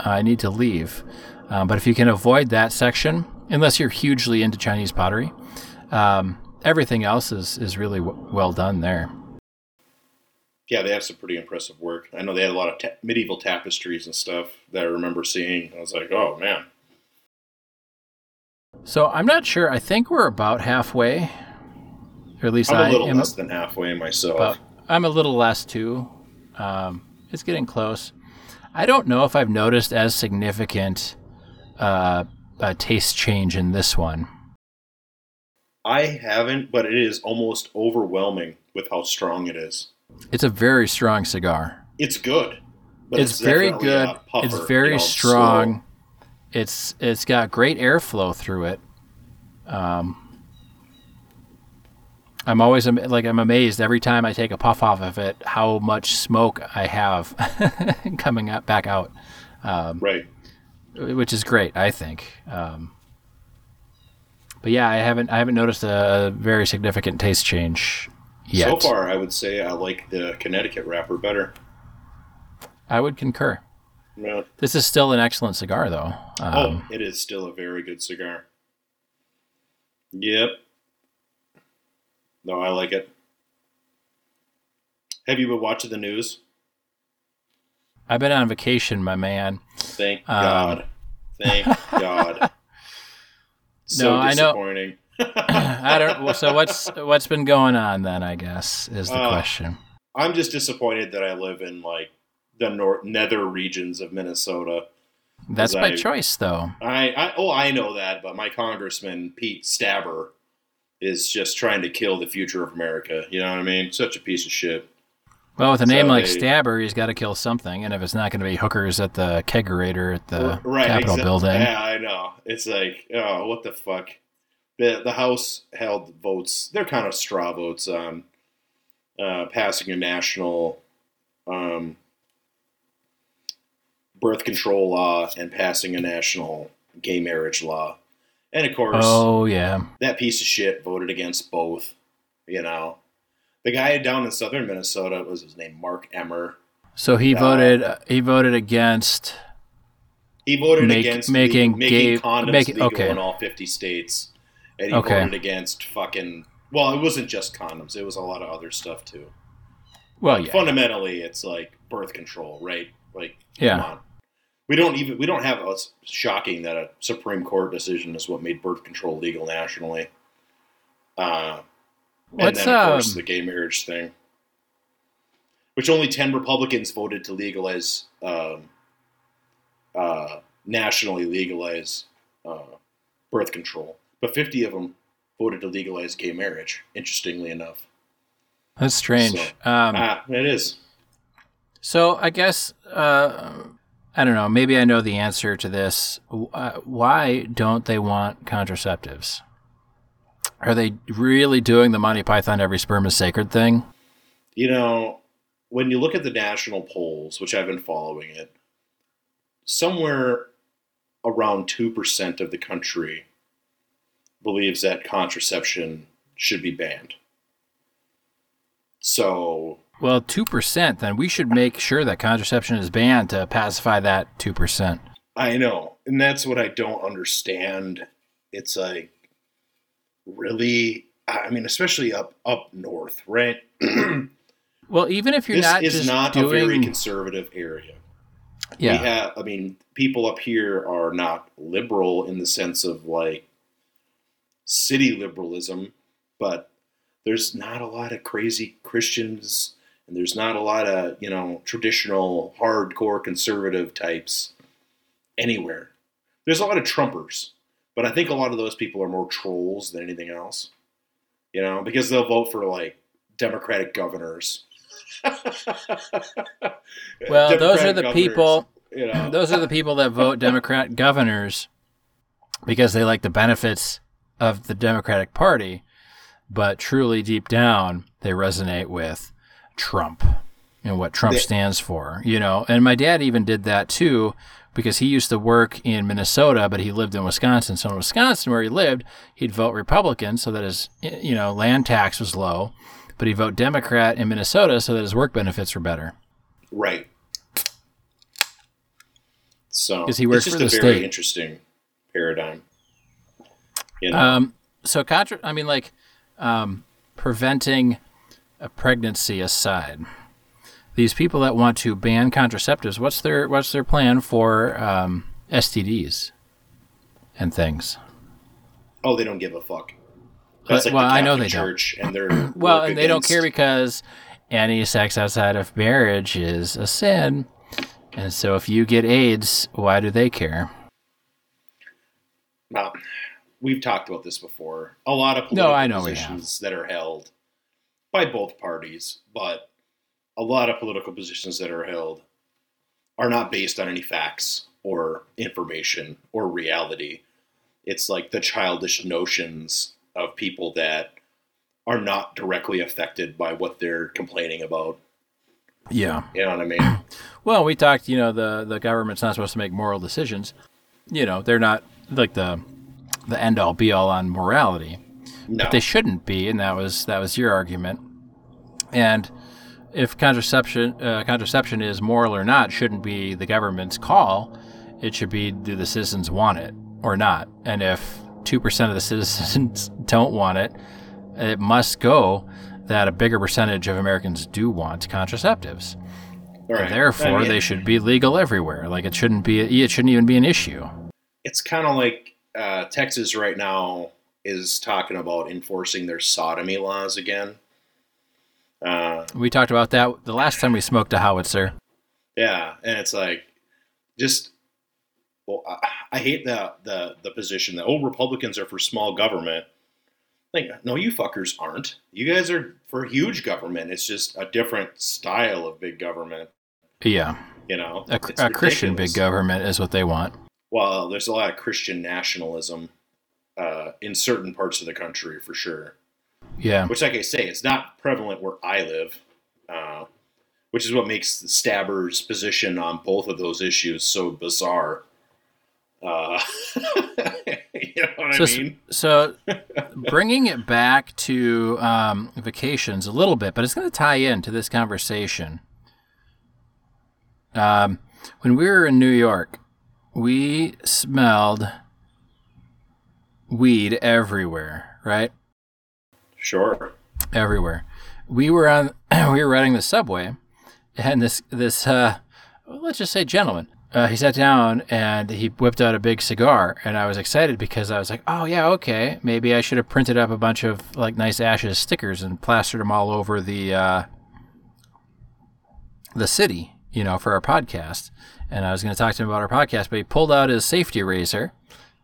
I need to leave." Um, but if you can avoid that section, unless you're hugely into Chinese pottery, um, everything else is is really w- well done there. Yeah, they have some pretty impressive work. I know they had a lot of ta- medieval tapestries and stuff that I remember seeing. I was like, oh man. So I'm not sure. I think we're about halfway, or at least I'm a little am. less than halfway myself. But I'm a little less too. Um, it's getting close. I don't know if I've noticed as significant uh, a taste change in this one. I haven't, but it is almost overwhelming with how strong it is. It's a very strong cigar. It's good. But it's, very good. puffer, it's very you know, strong. slow. It's it's got great airflow through it. Um, I'm always like I'm amazed every time I take a puff off of it how much smoke I have coming up back out. Um, Right. which is great, I think. Um, but yeah, I haven't I haven't noticed a, very significant taste change yet. So far, I would say I like the Connecticut wrapper better. I would concur. Yeah. This is still an excellent cigar, though. Um, oh, it is still a very good cigar. Yep. No, I like it. Have you been watching the news? I've been on vacation, my man. Thank Um, God. Thank God. So No, I know- disappointing. I don't. So what's what's been going on then? I guess is the Uh, question. I'm just disappointed that I live in like the north nether regions of Minnesota. That's I- by choice, though. I, I oh I know that, but my congressman Pete Stabber is just trying to kill the future of America. You know what I mean? Such a piece of shit. Well, with a name So like they- Stabber, he's got to kill something, and if it's not going to be hookers at the kegerator at the right, Capitol exa- building, Yeah, I know. It's like, oh, what the fuck? The the House held votes. They're kind of straw votes on uh, passing a national um, birth control law and passing a national gay marriage law. And of course, oh yeah, that piece of shit voted against both. You know, the guy down in southern Minnesota was his name Mark Emmer. So he voted. he voted against. He voted Make- against making le- making gay- condoms make- legal okay. in all fifty states, and he Okay. voted against fucking. Well, it wasn't just condoms; it was a lot of other stuff too. Well, yeah, Fundamentally, it's like birth control, right? Like, Yeah. come on. We don't even we don't have. It's shocking that a Supreme Court decision is what made birth control legal nationally. Uh, and then of course um, the gay marriage thing, which only ten Republicans voted to legalize, um, uh, nationally legalize uh, birth control, but fifty of them voted to legalize gay marriage. Interestingly enough, that's strange. So- um, ah, it is. So I guess uh, I don't know. Maybe I know the answer to this. Uh, why don't they want contraceptives? Are they really doing the Monty Python "Every sperm is sacred" thing? You know, when you look at the national polls, which I've been following it, somewhere around 2% of the country believes that contraception should be banned. So, Well, two percent. Then we should make sure that contraception is banned to pacify that two percent. I know. And that's what I don't understand. It's like, really? I mean, especially up up north, right? Well, even if you're this not is just not doing, a very conservative area. yeah, we have i mean people up here are not liberal in the sense of like city liberalism but there's not a lot of crazy christians and there's not a lot of you know traditional hardcore conservative types anywhere there's a lot of trumpers but i think a lot of those people are more trolls than anything else you know because they'll vote for like democratic governors well, those are the governors, people. you know Those are the people that vote Democrat governors because they like the benefits of the Democratic Party, but truly deep down they resonate with Trump and what Trump They- stands for, you know. And my dad even did that too because he used to work in Minnesota, but he lived in Wisconsin. So in Wisconsin, where he lived, he'd vote Republican so that his you know land tax was low, but he'd vote Democrat in Minnesota so that his work benefits were better. Right. So he works it's just for a the very state. interesting paradigm. You know, Um, so contra- I mean, like, um, preventing a pregnancy aside, these people that want to ban contraceptives, what's their what's their plan for um, STDs and things? oh, they don't give a fuck. That's like well, I know they don't. And they're Well, and they don't care because any sex outside of marriage is a sin, and so if you get AIDS, why do they care? Well, we've talked about this before. A lot of No, political I know positions that are held by both parties, but a lot of political positions that are held are not based on any facts or information or reality. It's like the childish notions of people that are not directly affected by what they're complaining about. Yeah. You know what I mean? Well, we talked. You know, the the government's not supposed to make moral decisions. You know, they're not like the the end all be all on morality. No. They shouldn't be, and that was that was your argument. And if contraception uh, contraception is moral or not, shouldn't be the government's call. It should be do the citizens want it or not. And if two percent of the citizens don't want it, it must go that a bigger percentage of Americans do want contraceptives. Right. Therefore, I mean, they should be legal everywhere. Like it shouldn't be. It shouldn't even be an issue. it's kind of like uh, Texas right now is talking about enforcing their sodomy laws again. Uh, We talked about that the last time we smoked a howitzer. yeah, and it's like just well, I, I hate the the the position that oh Republicans are for small government. Like no, you fuckers aren't. You guys are for huge government. It's just a different style of big government. Yeah, You know, a, a Christian big government is what they want. Well, there's a lot of Christian nationalism uh, in certain parts of the country for sure. Yeah, which, like I say, it's not prevalent where I live, uh, which is what makes the Stabber's position on both of those issues so bizarre. Uh, you know what So- I mean? so bringing it back to um, vacations a little bit, but it's going to tie into this conversation. Um, when we were in New York, we smelled weed everywhere, right? Sure. Everywhere. We were on we were riding the subway and this this uh let's just say gentleman uh, he sat down and he whipped out a big cigar and i was excited because i was like oh yeah okay maybe i should have printed up a bunch of like nice ashes stickers and plastered them all over the uh, the city you know for our podcast and i was going to talk to him about our podcast but he pulled out his safety razor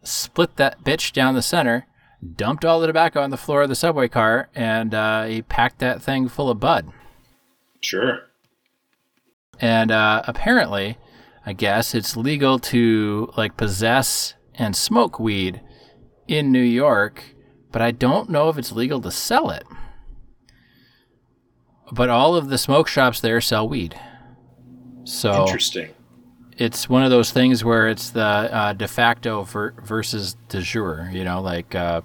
split that bitch down the center dumped all the tobacco on the floor of the subway car and uh, he packed that thing full of bud Sure. and uh, apparently, I guess it's legal to like possess and smoke weed in New York, but I don't know if it's legal to sell it. But all of the smoke shops there sell weed, so Interesting. it's one of those things where it's the uh, de facto ver- versus de jure. You know, like uh,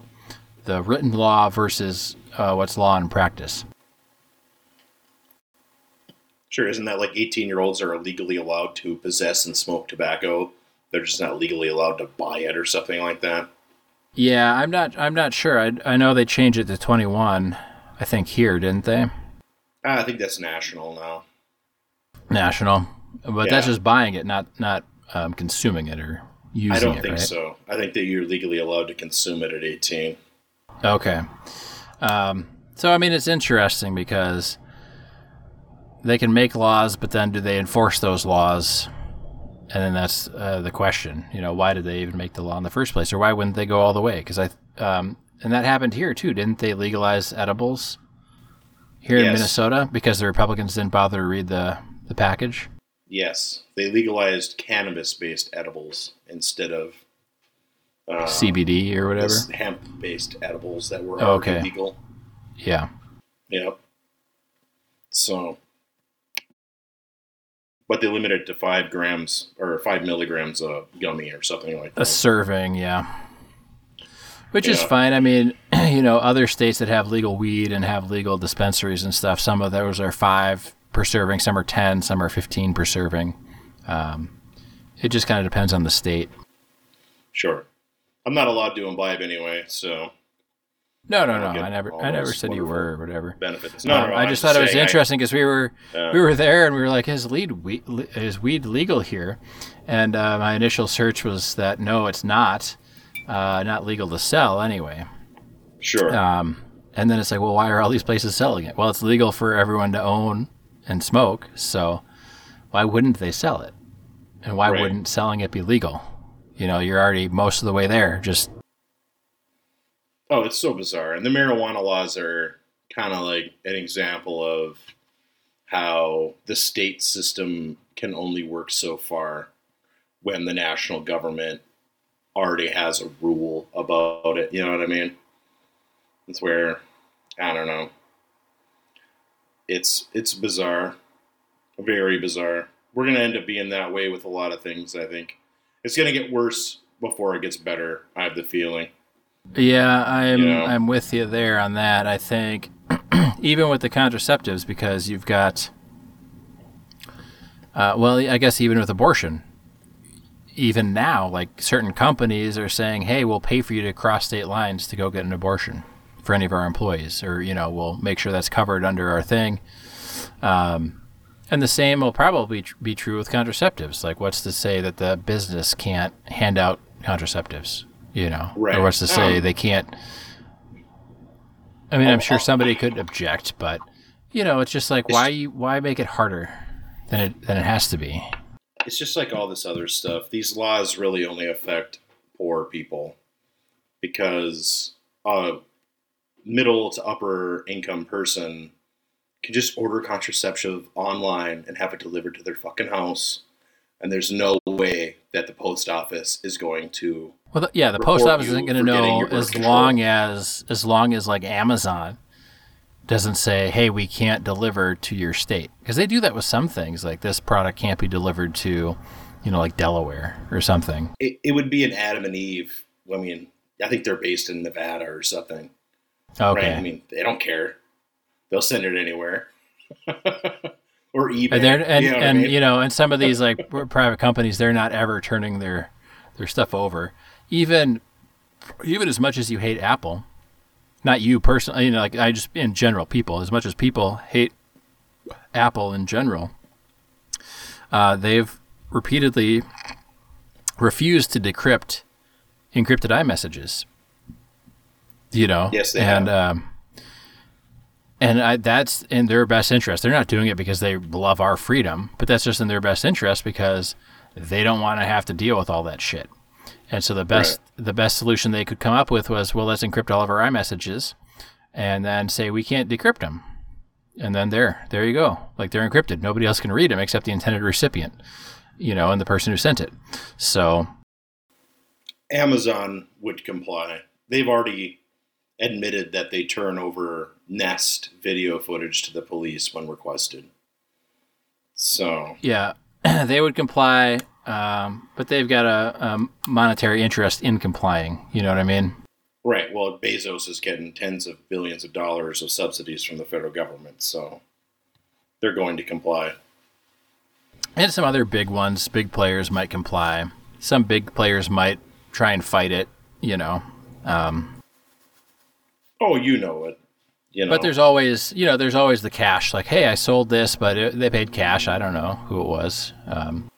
the written law versus uh, what's law in practice. Sure. Isn't that like 18 year olds are legally allowed to possess and smoke tobacco? They're just not legally allowed to buy it or something like that. Yeah, I'm not. I'm not sure. I, I know they changed it to 21. I think here, didn't they? Ah, I think that's national now. National, but that's just buying it, not not um, consuming it or using it. I don't it. think right? so. I think that you're legally allowed to consume it at 18. Okay. Um, so I mean, it's interesting because they can make laws, but then do they enforce those laws? And then that's uh, the question. You know, why did they even make the law in the first place, or why wouldn't they go all the way? Because I, um, and that happened here too, didn't they legalize edibles here in Minnesota because the Republicans didn't bother to read the the package? Yes, they legalized cannabis-based edibles instead of uh, CBD or whatever. hemp-based edibles that were Oh, okay. legal. Yeah. Yep. So, but they limited it to five grams or five milligrams of gummy or something like A serving, yeah. Which is fine. I mean, you know, other states that have legal weed and have legal dispensaries and stuff, some of those are five per serving, some are 10, some are 15 per serving. Um, it just kind of depends on the state. Sure. I'm not allowed to imbibe anyway, so No, no, no. I never, I never said you were or whatever. benefits. Um, No, no, no, I just thought it was interesting because we were uh, we were there and we were like, is lead weed, is weed legal here? And uh, my initial search was that no, it's not, uh, not legal to sell anyway. sure. Um, and then it's like, well, why are all these places selling it? Well, it's legal for everyone to own and smoke, so why wouldn't they sell it? And why Right. wouldn't selling it be legal? You know, you're already most of the way there. Just Oh, it's so bizarre. And the marijuana laws are kind of like an example of how the state system can only work so far when the national government already has a rule about it. You know what I mean? It's where I don't know. It's it's bizarre. Very bizarre. We're gonna end up being that way with a lot of things, I think. It's gonna get worse before it gets better, I have the feeling. yeah, I'm You know? I'm with you there on that. I think even with the contraceptives, because you've got, uh, well, I guess even with abortion, even now, like certain companies are saying, "Hey, we'll pay for you to cross state lines to go get an abortion for any of our employees, or you know, we'll make sure that's covered under our thing." Um, and the same will probably tr- be true with contraceptives. Like, what's to say that the business can't hand out contraceptives? You know, Right. or what's to say Um, they can't? I mean, I'm sure somebody could object, but you know, it's just like why why make it harder than it than it has to be? it's just like all this other stuff. These laws really only affect poor people because a middle to upper income person can just order contraceptive online and have it delivered to their fucking house. And there's no way that the post office is going to. Well, th- yeah, the post office isn't going to know as control. long as as long as like Amazon doesn't say, "Hey, we can't deliver to your state," because they do that with some things. Like this product can't be delivered to, you know, like Delaware or something. It, it would be an Adam and Eve. I mean, I think they're based in Nevada or something. Okay, Right? I mean, they don't care. They'll send it anywhere. or eBay. And and you know what I and mean? you know, and some of these like private companies, they're not ever turning their their stuff over. Even even as much as you hate Apple, not you personally, you know, like I just in general, people as much as people hate Apple in general, uh, they've repeatedly refused to decrypt encrypted iMessages. You know, Yes, they and have. um, and I, that's in their best interest. They're not doing it because they love our freedom, but that's just in their best interest because they don't want to have to deal with all that shit. And so the best the best solution they could come up with was, well, let's encrypt all of our iMessages, and then say we can't decrypt them, and then there, there you go, like they're encrypted. Nobody else can read them except the intended recipient, you know, and the person who sent it. So Amazon would comply. They've already admitted that they turn over Nest video footage to the police when requested. So, yeah, they would comply, um, but they've got a, a monetary interest in complying. You know what I mean? right. Well, Bezos is getting tens of billions of dollars of subsidies from the federal government, so they're going to comply. And some other big ones, big players might comply. Some big players might try and fight it, you know. Um, Oh, you know it. You know. but there's always, you know, there's always the cash. Like, hey, I sold this, but it, they paid cash. I don't know who it was. Um,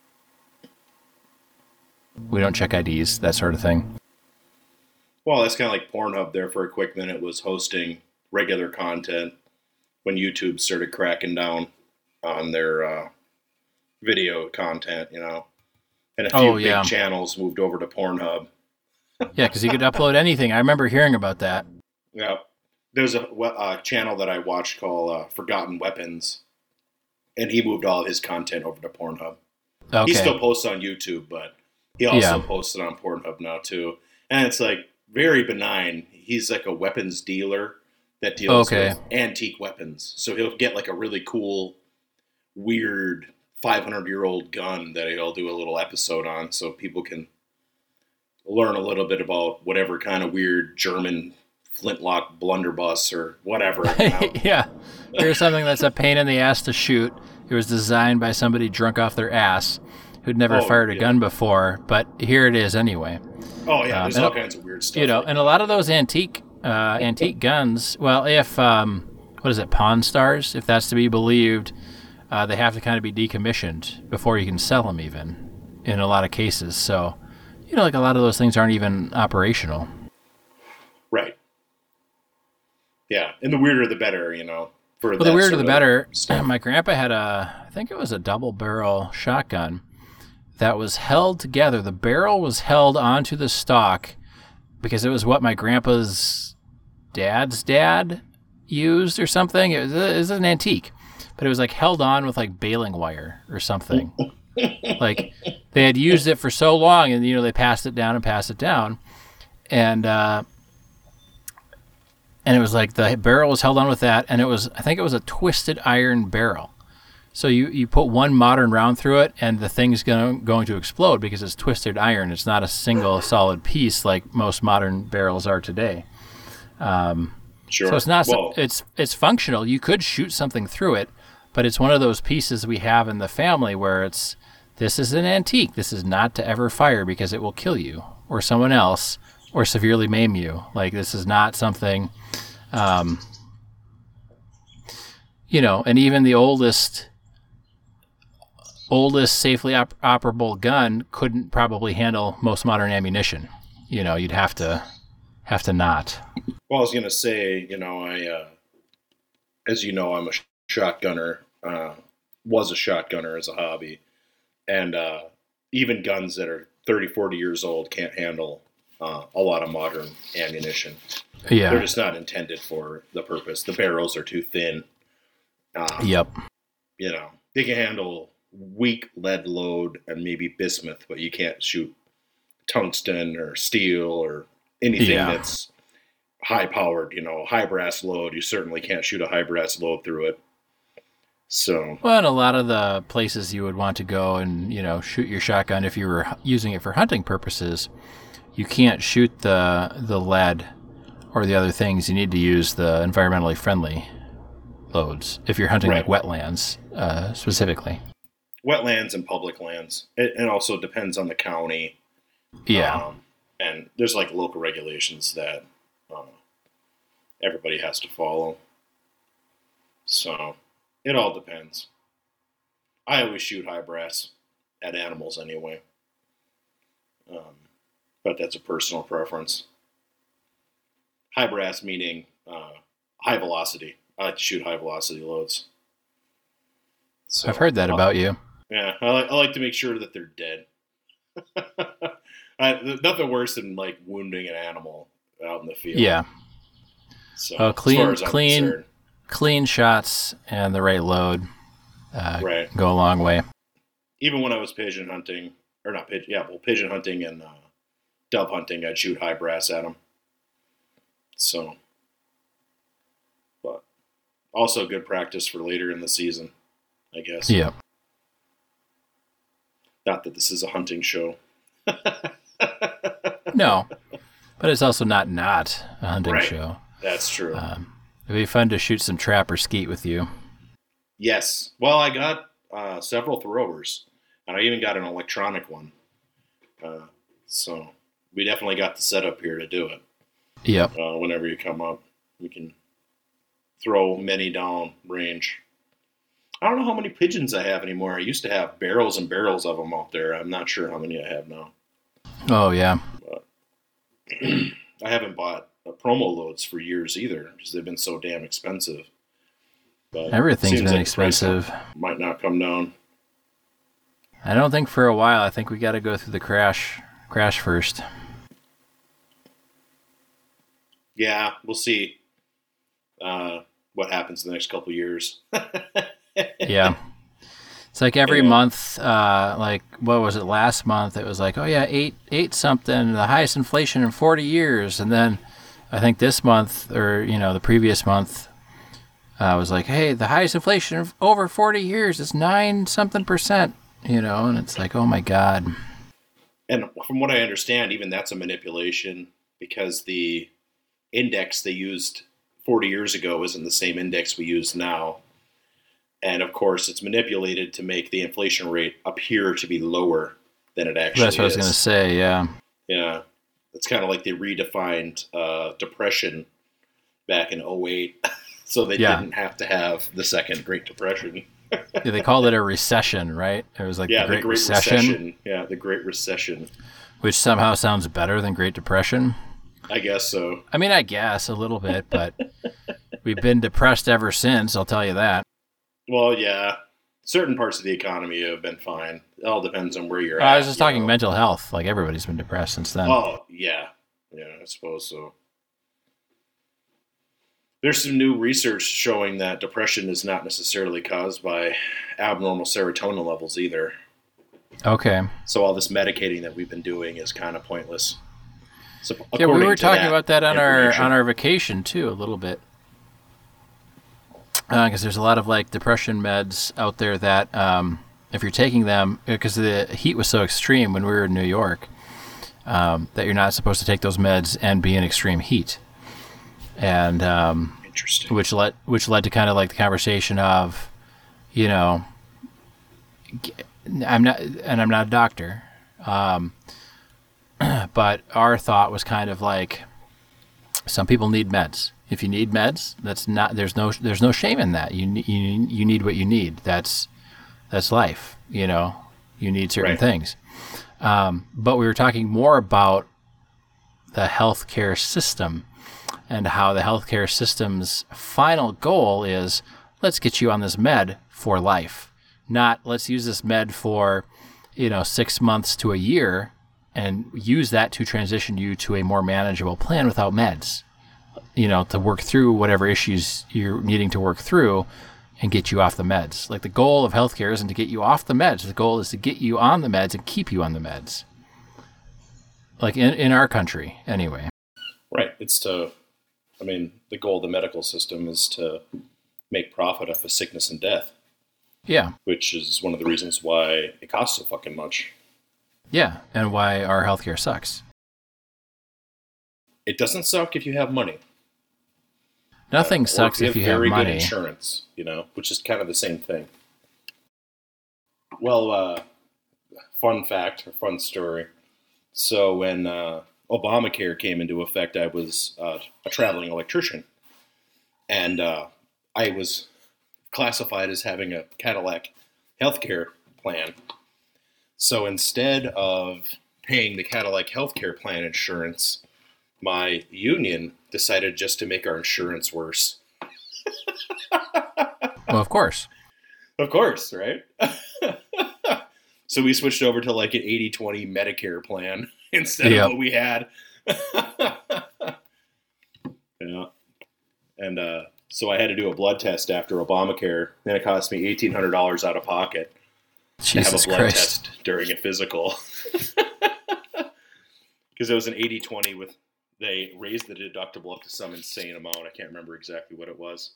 we don't check IDs, that sort of thing. Well, that's kind of like Pornhub there for a quick minute was hosting regular content when YouTube started cracking down on their uh, video content, you know. And a few Oh, big yeah. channels moved over to Pornhub. Yeah, because you could upload anything. I remember hearing about that. Yeah. There's a, a channel that I watched called uh, Forgotten Weapons, and he moved all of his content over to Pornhub. Okay. He still posts on YouTube, but he also Yeah. posted on Pornhub now too. And it's like very benign. He's like a weapons dealer that deals Okay. with antique weapons. So he'll get like a really cool, weird 500 year old gun that he'll do a little episode on so people can learn a little bit about whatever kind of weird German flintlock blunderbuss or whatever. you know? yeah. Here's something that's a pain in the ass to shoot. It was designed by somebody drunk off their ass who'd never Oh, fired a yeah. gun before, but here it is anyway. oh, yeah. Um, There's all kinds of weird stuff. you know, like and a lot of those antique uh, antique guns. Well, if um, what is it, Pawn Stars? If that's to be believed, uh, they have to kind of be decommissioned before you can sell them, even in a lot of cases. So, you know, like a lot of those things aren't even operational. Right. Yeah, and the weirder the better, you know. For Well, the weirder the better. stuff. My grandpa had a, I think it was a double barrel shotgun that was held together. The barrel was held onto the stock because it was what my grandpa's dad's dad used or something. It was, it was an antique, but it was like held on with like baling wire or something. like they had used it for so long, and you know they passed it down and passed it down, and uh, and it was like the barrel was held on with that, and it was I think it was a twisted iron barrel. So you, you put one modern round through it, and the thing's going going to explode because it's twisted iron. It's not a single solid piece like most modern barrels are today. Um, sure. So it's not. Well, it's it's functional. You could shoot something through it, but it's one of those pieces we have in the family where it's this is an antique. This is not to ever fire because it will kill you or someone else or severely maim you. Like this is not something. Um, you know, and even the oldest oldest safely op- operable gun couldn't probably handle most modern ammunition. You know, you'd have to have to not. well, I was gonna say, you know, I, uh, as you know, I'm a sh- shotgunner. Uh, was a shotgunner as a hobby, and uh, even guns that are 30, 40 years old can't handle uh, a lot of modern ammunition. Yeah. They're just not intended for the purpose. The barrels are too thin. Uh, Yep. you know, they can handle weak lead load and maybe bismuth, but you can't shoot tungsten or steel or anything Yeah. that's high powered, you know, high brass load. You certainly can't shoot a high brass load through it. So, Well, and a lot of the places you would want to go and you know shoot your shotgun if you were using it for hunting purposes, you can't shoot the the lead or the other things. You need to use the environmentally friendly loads if you're hunting Right. like wetlands uh, specifically. Wetlands and public lands. It, it also depends on the county. Yeah. Um, and there's like local regulations that uh, everybody has to follow. So it all depends. I always shoot high brass at animals anyway. Um, but that's a personal preference. High brass meaning uh, high velocity. I like to shoot high velocity loads. So, I've heard that uh, about you. yeah, I like, I like to make sure that they're dead. I, nothing worse than like wounding an animal out in the field. Yeah. So, as clean- clean- concerned. Clean shots and the right load uh, right? go a long way. Even when I was pigeon hunting, or not pigeon, yeah, well, pigeon hunting and uh, dove hunting, I'd shoot high brass at them. So, but also good practice for later in the season, I guess. Yeah. Not that this is a hunting show. No. But it's also not not a hunting Right. show. That's true. Um, it'd be fun to shoot some trap or skeet with you. Yes. Well, I got uh, several throwers, and I even got an electronic one. Uh, so we definitely got the setup here to do it. Yep. Uh, whenever you come up, we can throw many down range. I don't know how many pigeons I have anymore. I used to have barrels and barrels of them out there. I'm not sure how many I have now. Oh yeah. I haven't bought uh, promo loads for years either because they've been so damn expensive. But Everything's been like expensive. Might not come down. I don't think for a while. I think we got to go through the crash crash first. Yeah, we'll see uh, what happens in the next couple of years. Yeah. It's like every month, uh, like what was it last month? It was like, oh yeah, eight eight something, the highest inflation in forty years, and then I think this month or you know the previous month uh, was like, hey, the highest inflation of over forty years is nine something percent, you know, and it's like, oh my god, and from what I understand, even that's a manipulation because the index they used 40 years ago isn't the same index we use now. And of course, it's manipulated to make the inflation rate appear to be lower than it actually is. that's what I was gonna say. Yeah, Yeah. It's kind of like they redefined uh, depression back in 08. so they Yeah. didn't have to have the second Great Depression. Yeah, they called it a recession, right? It was like yeah, the Great, recession, Recession. Yeah, the Great Recession. which somehow sounds better than Great Depression. I guess so. I mean, I guess a little bit, but we've been depressed ever since. I'll tell you that. Well, yeah. Certain parts of the economy have been fine. It all depends on where you're at. I was just talking know. mental health. Like everybody's been depressed since then. Oh, yeah. Yeah, I suppose so. There's some new research showing that depression is not necessarily caused by abnormal serotonin levels either. Okay. So all this medicating that we've been doing is kind of pointless. So Yeah, we were talking about that on our on our vacation too, a little bit. Because there's a lot of like depression meds out there that, um, if you're taking them, because the heat was so extreme when we were in New York, um, that you're not supposed to take those meds and be in extreme heat, and um, Interesting. which led which led to kind of like the conversation of, you know, I'm not and I'm not a doctor, um, but our thought was kind of like, some people need meds. If you need meds, that's not there's no there's no shame in that. You you you need what you need. That's that's life. You know, you need certain Right. things. Um, but we were talking more about the healthcare system and how the healthcare system's final goal is let's get you on this med for life, not let's use this med for, you know, six months to a year and use that to transition you to a more manageable plan without meds, you know, to work through whatever issues you're needing to work through and get you off the meds. Like the goal of healthcare isn't to get you off the meds. The goal is to get you on the meds and keep you on the meds. Like in, in our country, anyway. Right. It's to, I mean, the goal of the medical system is to make profit off of sickness and death, Yeah. which is one of the reasons why it costs so fucking much. Yeah. And why our healthcare sucks. It doesn't suck if you have money. Nothing or sucks if you have money. very good money. insurance, you know, which is kind of the same thing. Well, uh, fun fact or fun story. So when uh, Obamacare came into effect, I was uh, a traveling electrician, and uh, I was classified as having a Cadillac healthcare plan. So instead of paying the Cadillac healthcare plan insurance, my union decided just to make our insurance worse. Well, of course. Of course, right? so we switched over to like an 80 20 Medicare plan instead Yep. of what we had. yeah. And uh, so I had to do a blood test after Obamacare. Then it cost me $1,800 out of pocket to have Jesus a blood Christ. test during a physical. Because it was an 80 20 with, they raised the deductible up to some insane amount. I can't remember exactly what it was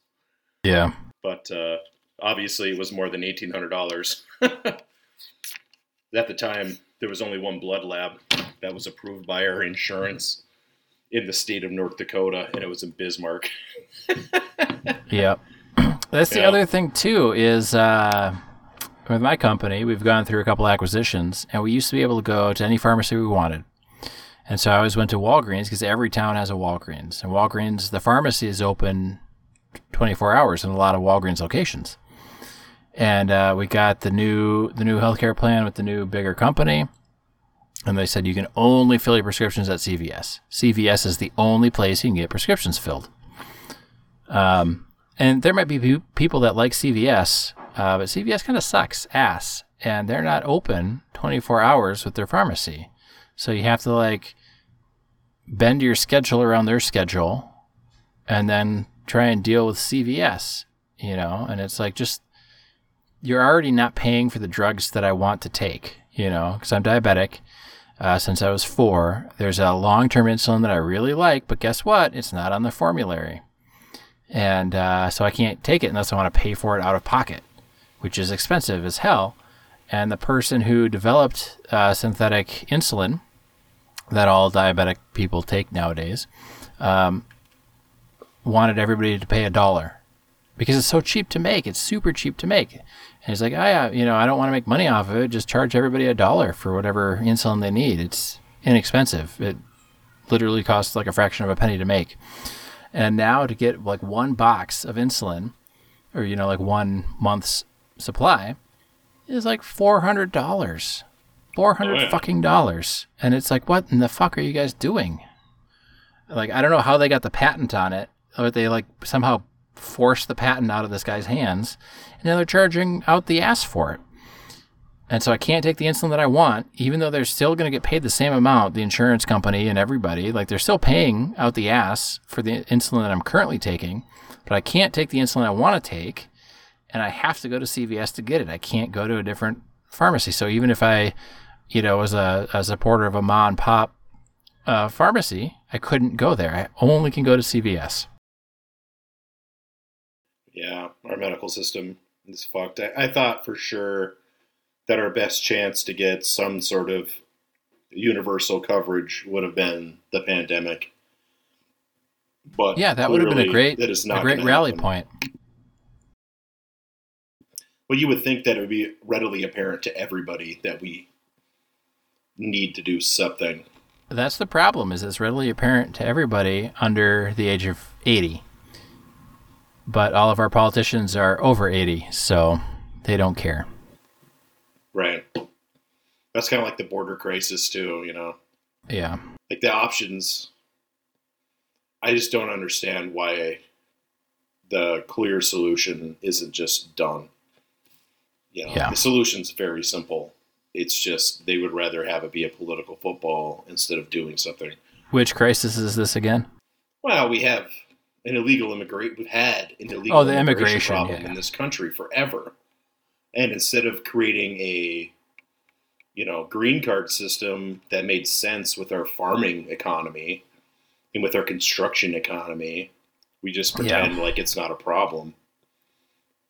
Yeah. but uh, obviously it was more than eighteen hundred dollars. At the time, there was only one blood lab that was approved by our insurance in the state of North Dakota, and it was in Bismarck. yeah. That's the Yeah. other thing too is uh, with my company, we've gone through a couple acquisitions, and we used to be able to go to any pharmacy we wanted. And so I always went to Walgreens because every town has a Walgreens, and Walgreens, the pharmacy is open 24 hours in a lot of Walgreens locations. And uh, we got the new the new healthcare plan with the new bigger company, and they said you can only fill your prescriptions at CVS. CVS is the only place you can get prescriptions filled. Um, and there might be people that like CVS, uh, but CVS kind of sucks ass, and they're not open 24 hours with their pharmacy. So you have to like bend your schedule around their schedule, and then try and deal with CVS. You know, and it's like just you're already not paying for the drugs that I want to take. You know, because I'm diabetic. Uh, since I was four, there's a long-term insulin that I really like, but guess what? It's not on the formulary and uh, so I can't take it unless I want to pay for it out of pocket, which is expensive as hell. And the person who developed uh, synthetic insulin that all diabetic people take nowadays um, wanted everybody to pay a dollar because it's so cheap to make. It's super cheap to make. And he's like, oh, yeah, you know, I don't want to make money off of it. Just charge everybody a dollar for whatever insulin they need. It's inexpensive. It literally costs like a fraction of a penny to make. And now to get like one box of insulin, or you know, like one month's supply, is like four hundred dollars, four hundred Oh, yeah. fucking dollars. And it's like, what in the fuck are you guys doing? Like, I don't know how they got the patent on it, or they like somehow forced the patent out of this guy's hands, and now they're charging out the ass for it. And so I can't take the insulin that I want, even though they're still going to get paid the same amount, the insurance company and everybody. Like they're still paying out the ass for the insulin that I'm currently taking, but I can't take the insulin I want to take, and I have to go to CVS to get it. I can't go to a different pharmacy. So even if I, you know, was a, a supporter of a mom and pop uh, pharmacy, I couldn't go there. I only can go to CVS. Yeah, our medical system is fucked. I, I thought for sure that our best chance to get some sort of universal coverage would have been the pandemic. But Yeah, that would have been a great, that is not a great rally happen. point. Well, you would think that it would be readily apparent to everybody that we need to do something. That's the problem. Is it's readily apparent to everybody under the age of eighty, but all of our politicians are over eighty, so they don't care. Right. That's kind of like the border crisis too, you know. Yeah, Like the options I just don't understand why the clear solution isn't just done. You know, Yeah. the solution's very simple. It's just they would rather have it be a political football instead of doing something. which crisis is this again? Well, we have an illegal immigrant. We've had an illegal Oh, the immigration, immigration, problem yeah. in this country forever. And instead of creating a, you know, green card system that made sense with our farming economy and with our construction economy, we just Yeah. pretend like it's not a problem.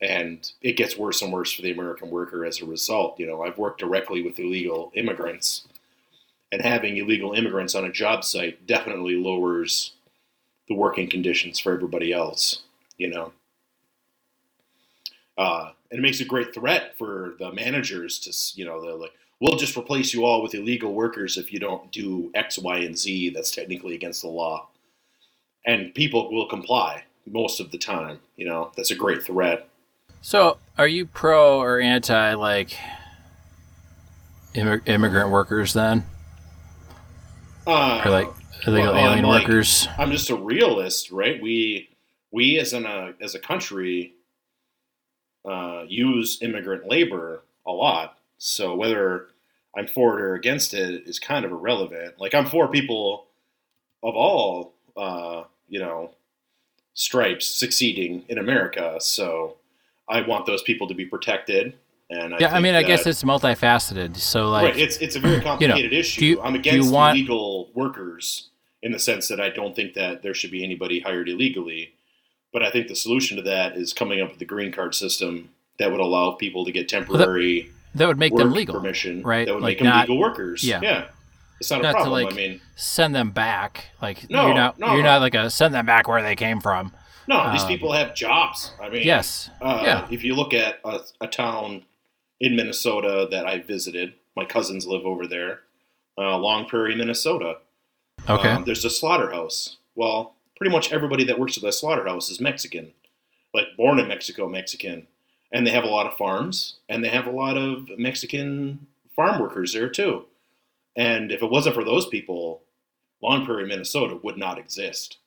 And it gets worse and worse for the American worker as a result. You know, I've worked directly with illegal immigrants, and having illegal immigrants on a job site definitely lowers the working conditions for everybody else. You know, uh, and it makes a great threat for the managers to you know they're like we'll just replace you all with illegal workers if you don't do X, Y, and Z. That's technically against the law, and people will comply most of the time. You know, that's a great threat. So, are you pro or anti like immig- immigrant workers then, Uh, or like illegal well, I'm alien like- workers? I'm just a realist, right? We we as an uh, as a country uh, use immigrant labor a lot. So whether I'm for it or against it is kind of irrelevant. Like I'm for people of all uh, you know stripes succeeding in America. So I want those people to be protected. And I yeah, I mean, I guess it's multifaceted. So, like, right. It's it's a very complicated issue. you- I'm against want- illegal workers in the sense that I don't think that there should be anybody hired illegally. But I think the solution to that is coming up with a green card system that would allow people to get temporary that would make them legal, permission. right? That would like make them not legal workers. yeah. yeah. It's not a Not to, problem. like, I mean, send them back. Like, No, you're not no. you're not like a send them back where they came from. No, these um, people have jobs. I mean, Yes, Uh, Yeah. If you look at a, a town in Minnesota that I visited, my cousins live over there, uh, Long Prairie, Minnesota. okay, Um, there's a slaughterhouse. Well, pretty much everybody that works at that slaughterhouse is Mexican, like born in Mexico, Mexican, and they have a lot of farms, and they have a lot of Mexican farm workers there too. And if it wasn't for those people, Long Prairie, Minnesota would not exist.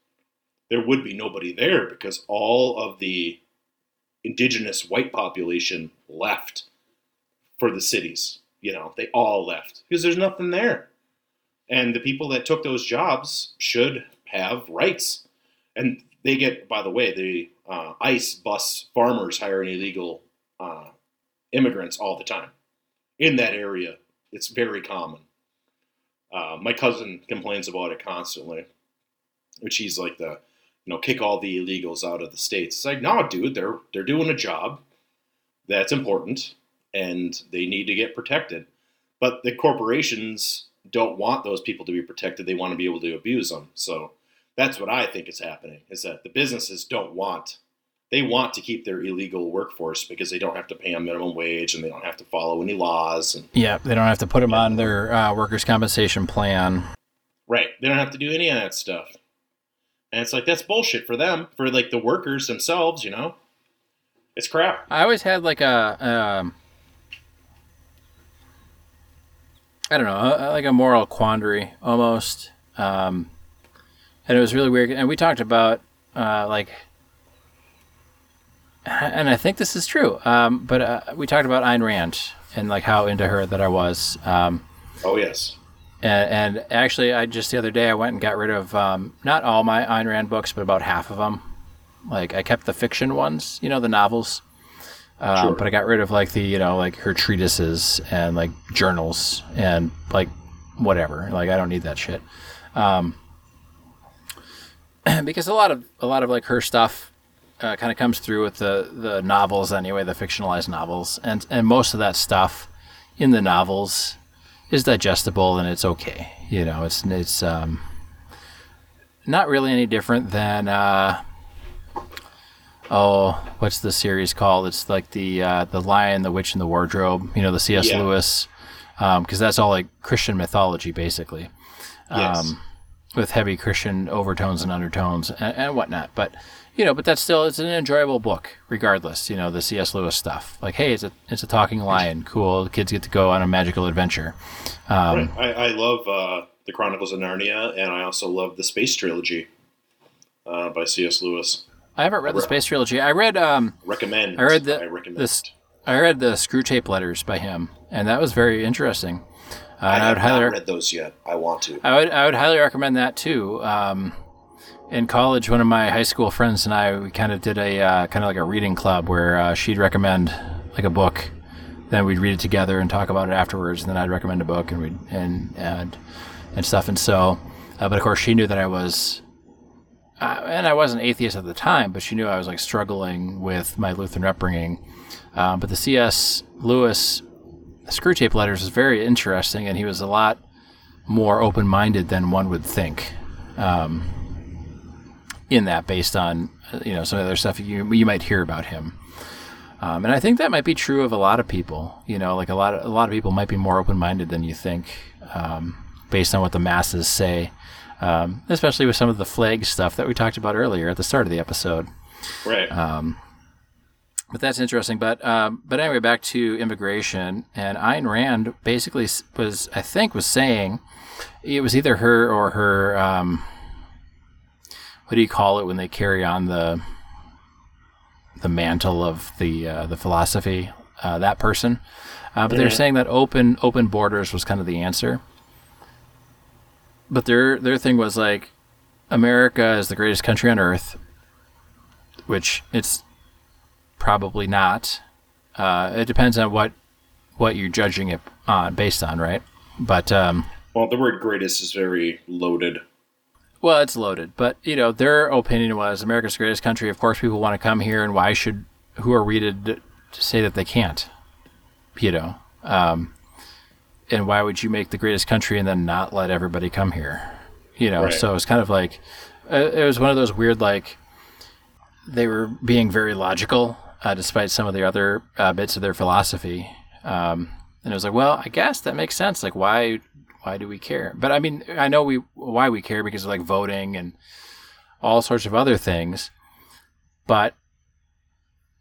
There would be nobody there because all of the indigenous white population left for the cities. You know, they all left because there's nothing there. And the people that took those jobs should have rights. And they get, by the way, the uh, ICE bus farmers hiring illegal uh, immigrants all the time in that area. It's very common. Uh, my cousin complains about it constantly, which he's like the, you know, kick all the illegals out of the states. It's like, no, dude, they're they're doing a job that's important, and they need to get protected. But the corporations don't want those people to be protected. They want to be able to abuse them. So that's what I think is happening. Is that the businesses don't want they want to keep their illegal workforce because they don't have to pay a minimum wage and they don't have to follow any laws and yeah, they don't have to put them on their uh, workers' compensation plan. Right. They don't have to do any of that stuff. And it's like that's bullshit for them, for like the workers themselves, you know? It's crap. I always had like a, um, I don't know, a, like a moral quandary almost, um, and it was really weird. And we talked about uh, like, and I think this is true. Um, but uh, we talked about Ayn Rand and like how into her that I was. Um, Oh yes. And, and actually, I just the other day I went and got rid of um, not all my Ayn Rand books, but about half of them. Like I kept the fiction ones, you know, the novels. Um, Sure. But I got rid of like the you know like her treatises and like journals and like whatever. Like I don't need that shit. Um, because a lot of a lot of like her stuff uh, kind of comes through with the the novels anyway, the fictionalized novels, and and most of that stuff in the novels is digestible and it's okay. You know, it's it's um, not really any different than uh, oh, what's the series called? It's like the uh, the Lion, the Witch, and the Wardrobe. You know, the C.S. Yeah. Lewis, because that's all like Christian mythology, basically Yes. um, with heavy Christian overtones and undertones and, and whatnot. But you know, but that's still it's an enjoyable book, regardless. You know, the C.S. Lewis stuff. Like, hey, it's a it's a talking lion. Cool. The kids get to go on a magical adventure. Um, right. I, I love uh, the Chronicles of Narnia, and I also love the Space Trilogy uh, by C.S. Lewis. I haven't read the space trilogy. I read um Recommend. I read the- I recommend. this I read the Screwtape Letters by him, and that was very interesting. Uh, I I would highly read those yet. I want to. I would I would highly recommend that too. Um, in college, one of my high school friends and I we kind of did a uh, kind of like a reading club where uh, she'd recommend like a book, then we'd read it together and talk about it afterwards. And then I'd recommend a book and we and and and stuff. And so, uh, but of course, she knew that I was. Uh, and I wasn't atheist at the time, but she knew I was like struggling with my Lutheran upbringing. Um, but the C.S. Lewis Screwtape Letters is very interesting, and he was a lot more open minded than one would think. Um, in that based on uh, you know some of the other stuff you you might hear about him. Um, and I think that might be true of a lot of people. You know, like a lot of a lot of people might be more open minded than you think, um, based on what the masses say. Um, especially with some of the flag stuff that we talked about earlier at the start of the episode. Right. Um, but that's interesting. But um, but anyway, back to immigration, and Ayn Rand basically was, I think, was saying it was either her or her. What do you call it when they carry on the the mantle of the uh, the philosophy? Uh, that person, uh, but they're saying that open open borders was kind of the answer. But their their thing was like, America is the greatest country on earth, which it's probably not. Uh, it depends on what what you're judging it on based on, right? But um, well, the word "greatest" is very loaded. Well, it's loaded, but you know their opinion was America's the greatest country. Of course, people want to come here, and why should who are we to, to say that they can't? You know, um, and why would you make the greatest country and then not let everybody come here? You know, right. so it's kind of like uh, it was one of those weird like they were being very logical uh, despite some of the other uh, bits of their philosophy. Um, and it was like, well, I guess that makes sense. Like, why, why do we care? But I mean, I know we why we care because of like voting and all sorts of other things. But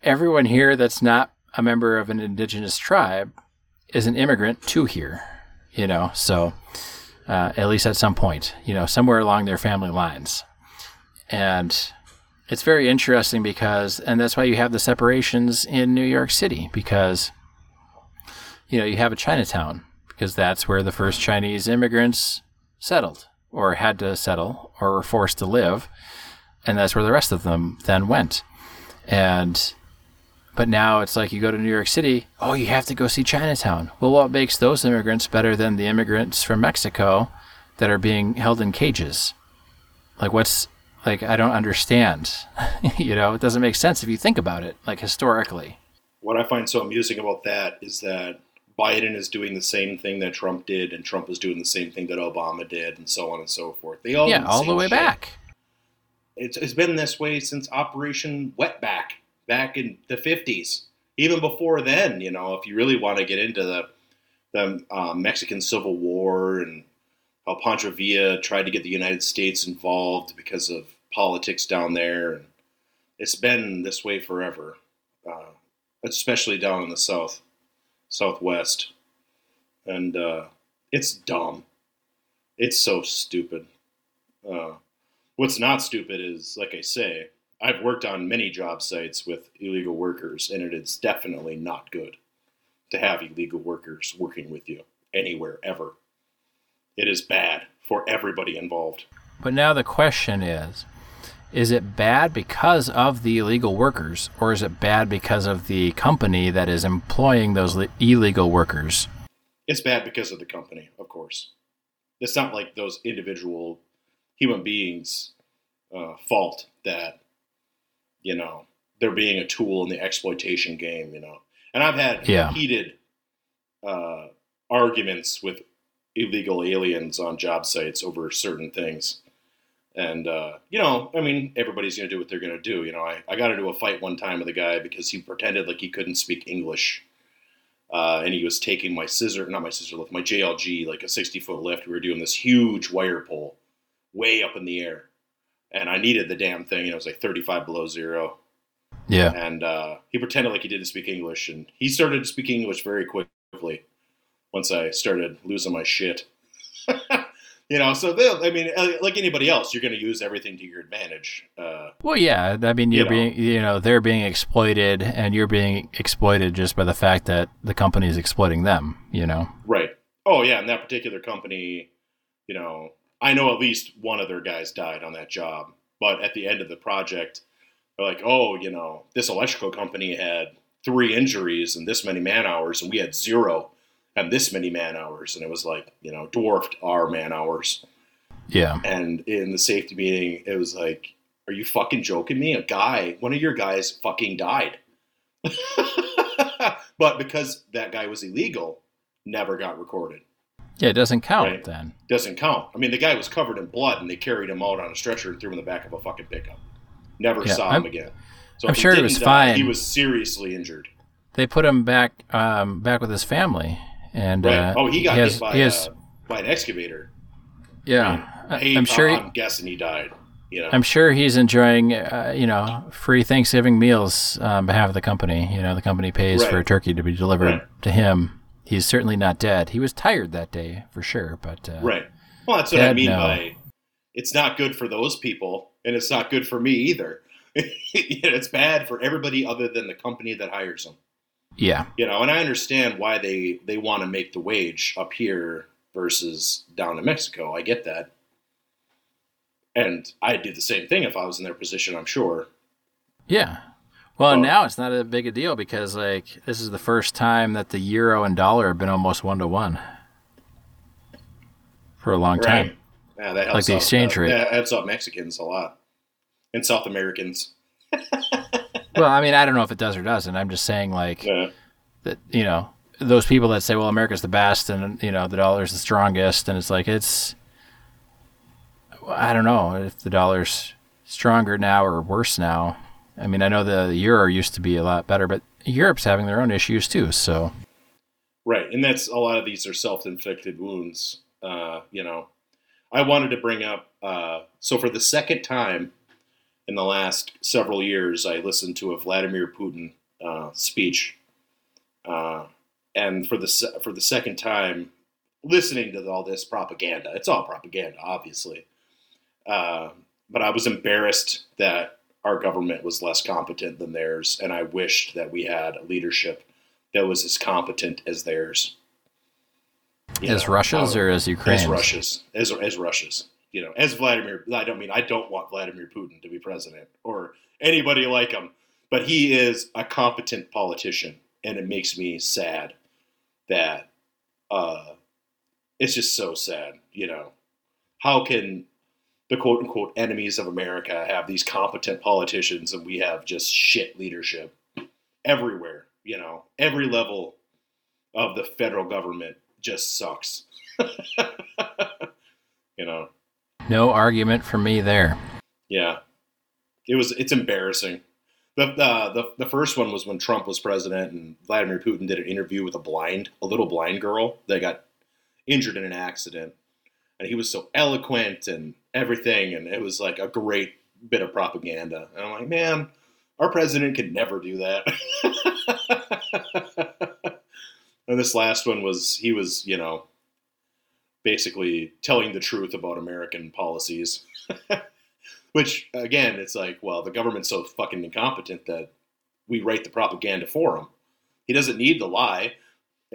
everyone here that's not a member of an indigenous tribe is an immigrant to here. You know, so uh, at least at some point, you know, somewhere along their family lines, and it's very interesting because, and that's why you have the separations in New York City because, you know, you have a Chinatown because that's where the first Chinese immigrants settled or had to settle or were forced to live. And that's where the rest of them then went. And, but now it's like you go to New York City, oh, you have to go see Chinatown. Well, what makes those immigrants better than the immigrants from Mexico that are being held in cages? Like, what's, like I don't understand. you know, it doesn't make sense if you think about it, like historically. What I find so amusing about that is that Biden is doing the same thing that Trump did, and Trump is doing the same thing that Obama did, and so on and so forth. They all yeah, the all the way shit. back. It's, it's been this way since Operation Wetback back in the fifties. Even before then, you know, if you really want to get into the the uh, Mexican Civil War and how Pancho Villa tried to get the United States involved because of politics down there. And it's been this way forever, uh, especially down in the south, southwest. And uh, it's dumb. It's so stupid. Uh, what's not stupid is, like I say, I've worked on many job sites with illegal workers, and it is definitely not good to have illegal workers working with you anywhere ever. It is bad for everybody involved. But now the question is is it bad because of the illegal workers, or is it bad because of the company that is employing those illegal workers? It's bad because of the company, of course. It's not like those individual human beings' uh, fault that, you know, they're being a tool in the exploitation game, you know. And I've had yeah. heated uh, arguments with illegal aliens on job sites over certain things. And, uh, you know, I mean, everybody's going to do what they're going to do. You know, I, I got into a fight one time with a guy because he pretended like he couldn't speak English. Uh, and he was taking my scissor, not my scissor lift, my JLG, like a 60 foot lift. We were doing this huge wire pull way up in the air. And I needed the damn thing, and it was like 35 below zero. Yeah. And uh, he pretended like he didn't speak English, and he started to speak English very quickly once I started losing my shit. you know, so they'll, I mean, uh, like anybody else, you're going to use everything to your advantage. Uh, well, yeah, I mean, you're you being, you know, they're being exploited, and you're being exploited just by the fact that the company is exploiting them. You know, right? Oh yeah, and that particular company, you know, I know at least one of their guys died on that job, but at the end of the project, they're like, oh, you know, this electrical company had three injuries and this many man hours, and we had zero have this many man hours, and it was like you know dwarfed our man hours. Yeah. And in the safety meeting, it was like, "Are you fucking joking me? A guy, one of your guys, fucking died." but because that guy was illegal, never got recorded. Yeah, it doesn't count Right. then. Doesn't count. I mean, the guy was covered in blood, and they carried him out on a stretcher and threw him in the back of a fucking pickup. Never Yeah, saw I'm- him again. So I'm sure he was die, fine. He was seriously injured. They put him back um, back with his family, and Right. uh, oh, he got has- hit by, he has- uh, by an excavator. yeah. I, am sure. He, I'm guessing he died. You know. I'm sure he's enjoying, uh, you know, free Thanksgiving meals on behalf of the company. You know, the company pays Right. for a turkey to be delivered Right. to him. He's certainly not dead. He was tired that day for sure, but uh, Right. Well, that's what I mean no. by it's not good for those people, and it's not good for me either. it's bad for everybody other than the company that hires them. Yeah, You know, and I understand why they they want to make the wage up here versus down in Mexico. I get that, and I'd do the same thing if I was in their position. I'm sure. yeah. Well, Well- now it's not a big a deal because like this is the first time that the euro and dollar have been almost one to one for a long time. Yeah, that helps Like the out- exchange uh, rate. That helps out Mexicans a lot, and South Americans. Well, I mean, I don't know if it does or doesn't. I'm just saying like Yeah. that you know those people that say well america's the best and you know the dollar's the strongest and it's like it's i don't know if the dollar's stronger now or worse now i mean i know the euro used to be a lot better but europe's having their own issues too so Right, and that's a lot of these are self-inflicted wounds. Uh, you know, I wanted to bring up. Uh, so for the second time in the last several years, I listened to a Vladimir Putin uh, speech, uh, and for the se- for the second time, listening to all this propaganda. It's all propaganda, obviously. Uh, but I was embarrassed that our government was less competent than theirs, and I wished that we had a leadership that was as competent as theirs. You as know, russia's or as ukraine's as Russia's, as as Russia's. You know, as Vladimir. I don't mean I don't want Vladimir Putin to be president or anybody like him, but he is a competent politician, and it makes me sad that uh, it's just so sad. You know, how can the quote unquote enemies of America have these competent politicians, and we have just shit leadership everywhere? You know, every level of the federal government just sucks. you know, no argument for me there yeah, it was. It's embarrassing. The, the the the first one was when Trump was president and Vladimir Putin did an interview with a blind, a little blind girl that got injured in an accident, and he was so eloquent and everything, and it was like a great bit of propaganda. And I'm like, man, our president could never do that. and this last one was he was, you know, basically telling the truth about American policies. Which again, it's like, well, the government's so fucking incompetent that we write the propaganda for him. He doesn't need the lie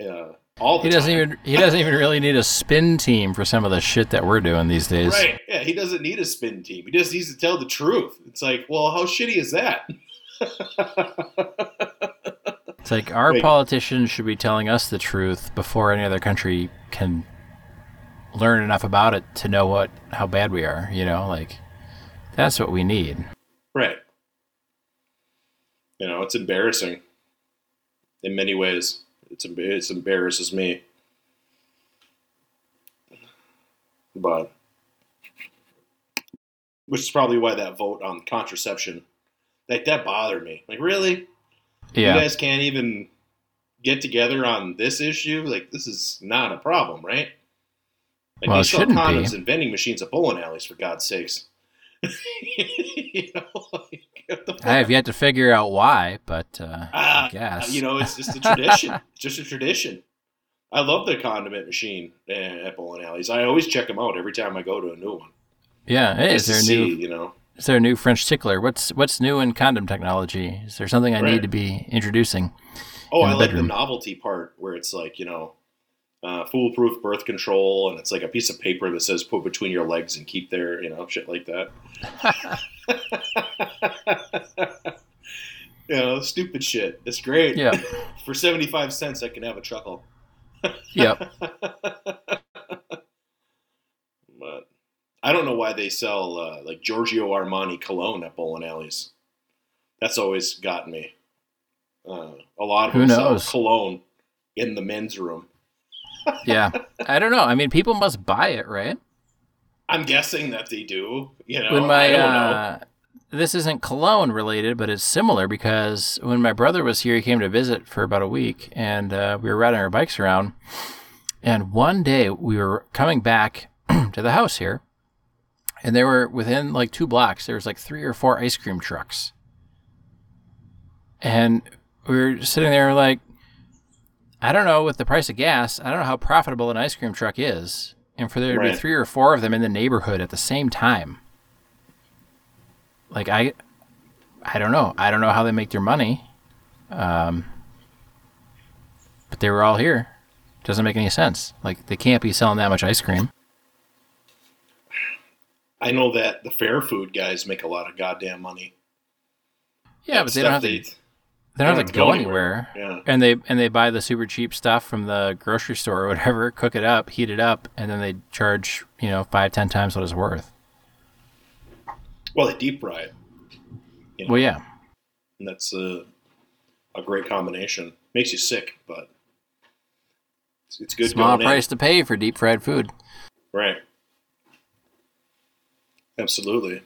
uh, all he doesn't time. even he doesn't even really need a spin team for some of the shit that we're doing these days Right? Yeah, he doesn't need a spin team. He just needs to tell the truth. It's like, well, how shitty is that? It's like our Like- politicians should be telling us the truth before any other country can learn enough about it to know what how bad we are. You know, like that's what we need. right. You know, it's embarrassing in many ways. It's emb- it embarrasses me, but which is probably why that vote on contraception, like that bothered me. Like, really? Yeah, You guys can't even get together on this issue. Like this is not a problem, right? Like Well, it sell condoms be. and vending machines at bowling alleys for God's sakes. you know, like, what the fuck? I have yet to figure out why, but uh, I guess you know, it's just a tradition. It's just a tradition. I love the condiment machine eh, at bowling alleys. I always check them out every time I go to a new one. Yeah, hey, is there a new you know? is there a new French tickler? What's what's new in condom technology? Is there something I Right. need to be introducing? Oh, in I like bedroom. the novelty part where it's like, you know, uh, foolproof birth control, and it's like a piece of paper that says put between your legs and keep there, you know, shit like that. you know, stupid shit. It's great. Yeah, For 75 cents, I can have a chuckle. yep. But I don't know why they sell uh, like Giorgio Armani cologne at bowling alleys. That's always gotten me. Uh, a lot of Who them sell knows? cologne in the men's room. Yeah. I don't know. I mean, people must buy it, right? I'm guessing that they do. You know, when my I don't know. uh, this isn't cologne related, but it's similar because when my brother was here, he came to visit for about a week, and uh, we were riding our bikes around. And one day we were coming back to the house here, and there were within like two blocks. There was like three or four ice cream trucks, and we were sitting there like, I don't know with the price of gas, I don't know how profitable an ice cream truck is, and for there to be three or four of them in the neighborhood at the same time. Like I, I don't know. I don't know how they make their money. Um, but they were all here. Doesn't make any sense. Like they can't be selling that much ice cream. I know that the fair food guys make a lot of goddamn money. Yeah, but they don't have to. They don't have to go anywhere. Yeah. And they and they buy the super cheap stuff from the grocery store or whatever, cook it up, heat it up, and then they charge you know five ten times what it's worth. Well, they deep fry it. You know, Well, yeah, and that's a, a great combination. Makes you sick, but it's, it's good. small going in. price to pay for deep fried food. Right. Absolutely.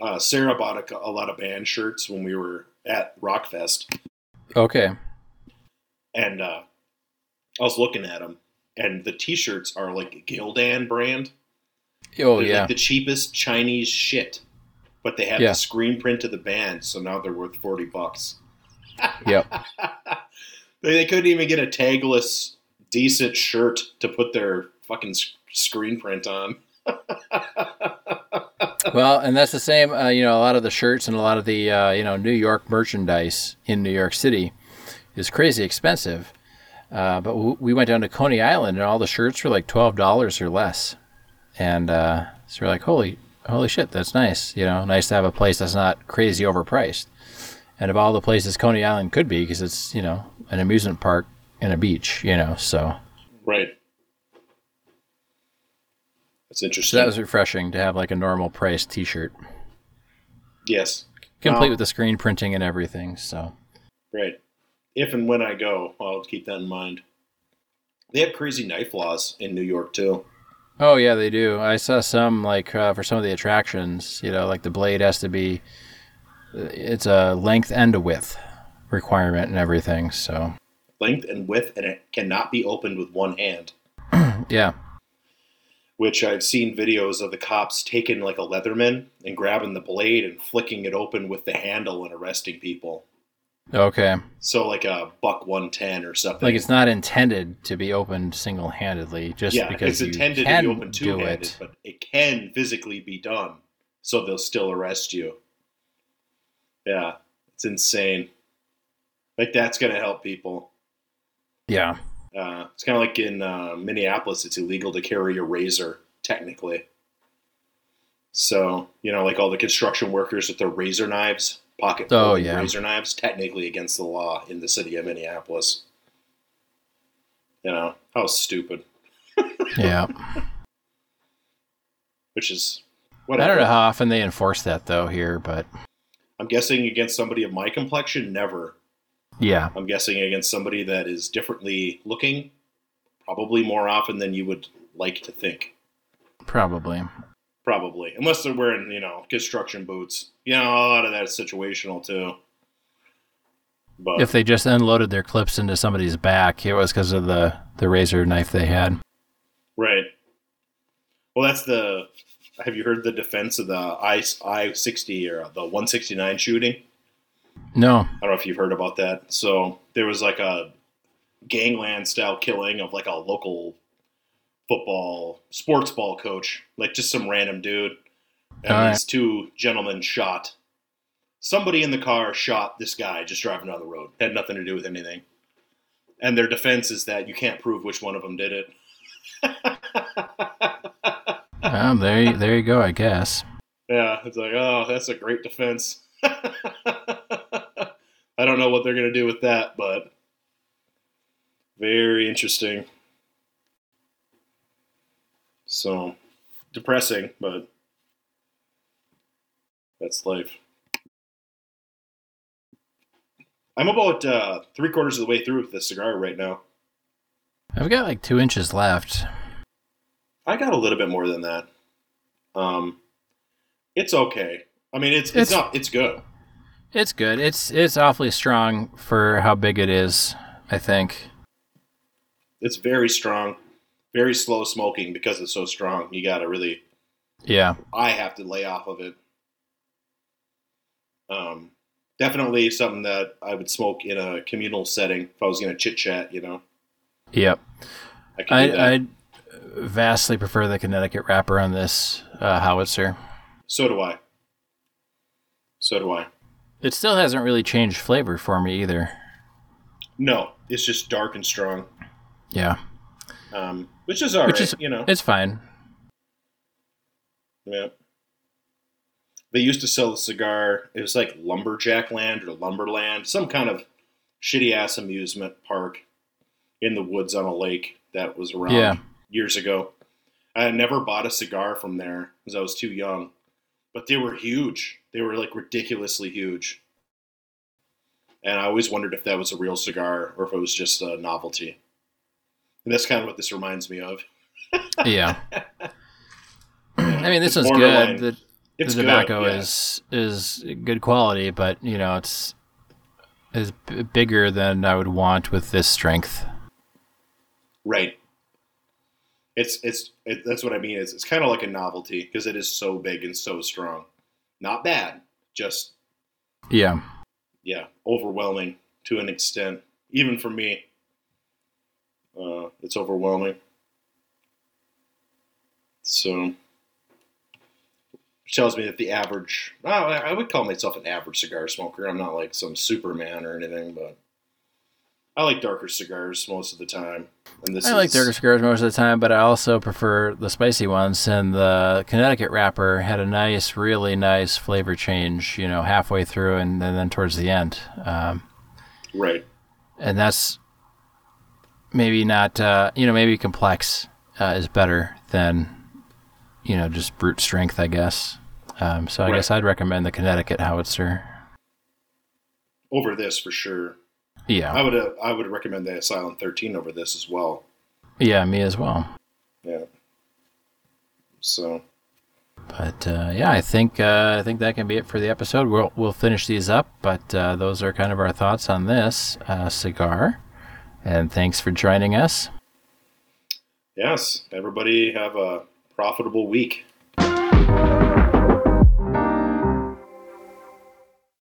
Uh, Sarah bought a, a lot of band shirts when we were at Rockfest, Okay. and uh, I was looking at them, and the T-shirts are like Gildan brand. Oh They're yeah. like the cheapest Chinese shit, but they have Yeah. the screen print of the band, so now they're worth forty bucks. yep. they, they couldn't even get a tagless, decent shirt to put their fucking screen print on. Well, and that's the same. Uh, you know, a lot of the shirts and a lot of the uh, you know New York merchandise in New York City is crazy expensive. Uh, but w- we went down to Coney Island, and all the shirts were like twelve dollars or less. And uh, so we're like, holy, holy shit, that's nice. You know, nice to have a place that's not crazy overpriced. And of all the places Coney Island could be, because it's you know an amusement park and a beach, you know, so Right. That's so interesting. that was refreshing to have like a normal price T-shirt, yes. complete Well, with the screen printing and everything. So. Right. If and when I go, I'll keep that in mind. They have crazy knife laws in New York too. Oh yeah, they do. I saw some like uh, for some of the attractions. You know, like the blade has to be. It's a length and a width requirement and everything. So Length and width, and it cannot be opened with one hand. yeah, Which I've seen videos of the cops taking like a Leatherman and grabbing the blade and flicking it open with the handle and arresting people. okay. So like a buck one ten or something. Like it's not intended to be opened single handedly, just yeah, because it's you intended to be open do two handed, it. but it can physically be done. So they'll still arrest you. Yeah, it's insane. Like that's gonna help people. Yeah, Uh, it's kind of like in uh, Minneapolis, it's illegal to carry a razor technically. So you know, like all the construction workers with their razor knives, pocket Oh, yeah. razor knives, technically against the law in the city of Minneapolis. You know how stupid, yeah. which is I don't know how often they enforce that though here, but I'm guessing against somebody of my complexion, never. Yeah, I'm guessing against somebody that is differently looking, probably more often than you would like to think. probably. Probably, unless they're wearing, you know, construction boots. You know, a lot of that is situational too. But If they just unloaded their clips into somebody's back, it was because of the the razor knife they had. right, well, that's the. Have you heard the defense of the I I sixty or the one sixty nine shooting? No. I don't know if you've heard about that. So there was like a gangland style killing of like a local football sports ball coach, like just some random dude. And All right. these two gentlemen shot. Somebody in the car shot this guy just driving down the road. Had nothing to do with anything. And their defense is that you can't prove which one of them did it. Well, there, you- there you go. I guess. Yeah, it's like, oh, that's a great defense. I don't know what they're going to do with that, but very interesting. So depressing, but that's life. I'm about uh, three quarters of the way through with this cigar right now. I've got like two inches left. I got a little bit more than that. Um, it's okay. I mean, it's it's, It's- not it's good. It's good. It's it's awfully strong for how big it is. I think. It's very strong, very slow smoking because it's so strong. You got to really. Yeah. I have to lay off of it. Um, definitely something that I would smoke in a communal setting if I was going to chit chat. You know, Yep. I I vastly prefer the Connecticut wrapper on this uh, howitzer. so do I. So do I. It still hasn't really changed flavor for me either. No, it's just dark and strong, Yeah. um, which is all right. Which is- you know, It's fine. Yeah. They used to sell the cigar. It was like Lumberjack Land or Lumberland, some kind of shitty ass amusement park in the woods on a lake that was around Yeah. years ago. I never bought a cigar from there because I was too young, but they were huge. They were like ridiculously huge. And I always wondered if that was a real cigar or if it was just a novelty. And that's kind of what this reminds me of. Yeah. I mean, this It's one's good. The, the good, tobacco yeah. is is good quality, but you know, it's is b- bigger than I would want with this strength. Right. It's it's it, that's what I mean. Is it's kind of like a novelty because it is so big and so strong. Not bad, just Yeah. yeah, overwhelming to an extent. Even for me, uh, it's overwhelming. So, which tells me that the average, I I would call myself an average cigar smoker. I'm not like some Superman or anything, but I like darker cigars most of the time. And this I like darker cigars most of the time, but I also prefer the spicy ones. And the Connecticut wrapper had a nice, really nice flavor change. You know, halfway through and, and then towards the end. Um, right. and that's maybe not. Uh, you know, maybe complex uh, is better than you know just brute strength. I guess. Um, so I Right. guess I'd recommend the Connecticut howitzer. over this for sure. Yeah. I would uh, I would recommend the Silent Thirteen over this as well. Yeah, me as well. Yeah. So But uh, yeah, I think uh, I think that can be it for the episode. We'll we'll finish these up, but uh, those are kind of our thoughts on this uh, cigar. And thanks for joining us. yes, everybody have a profitable week.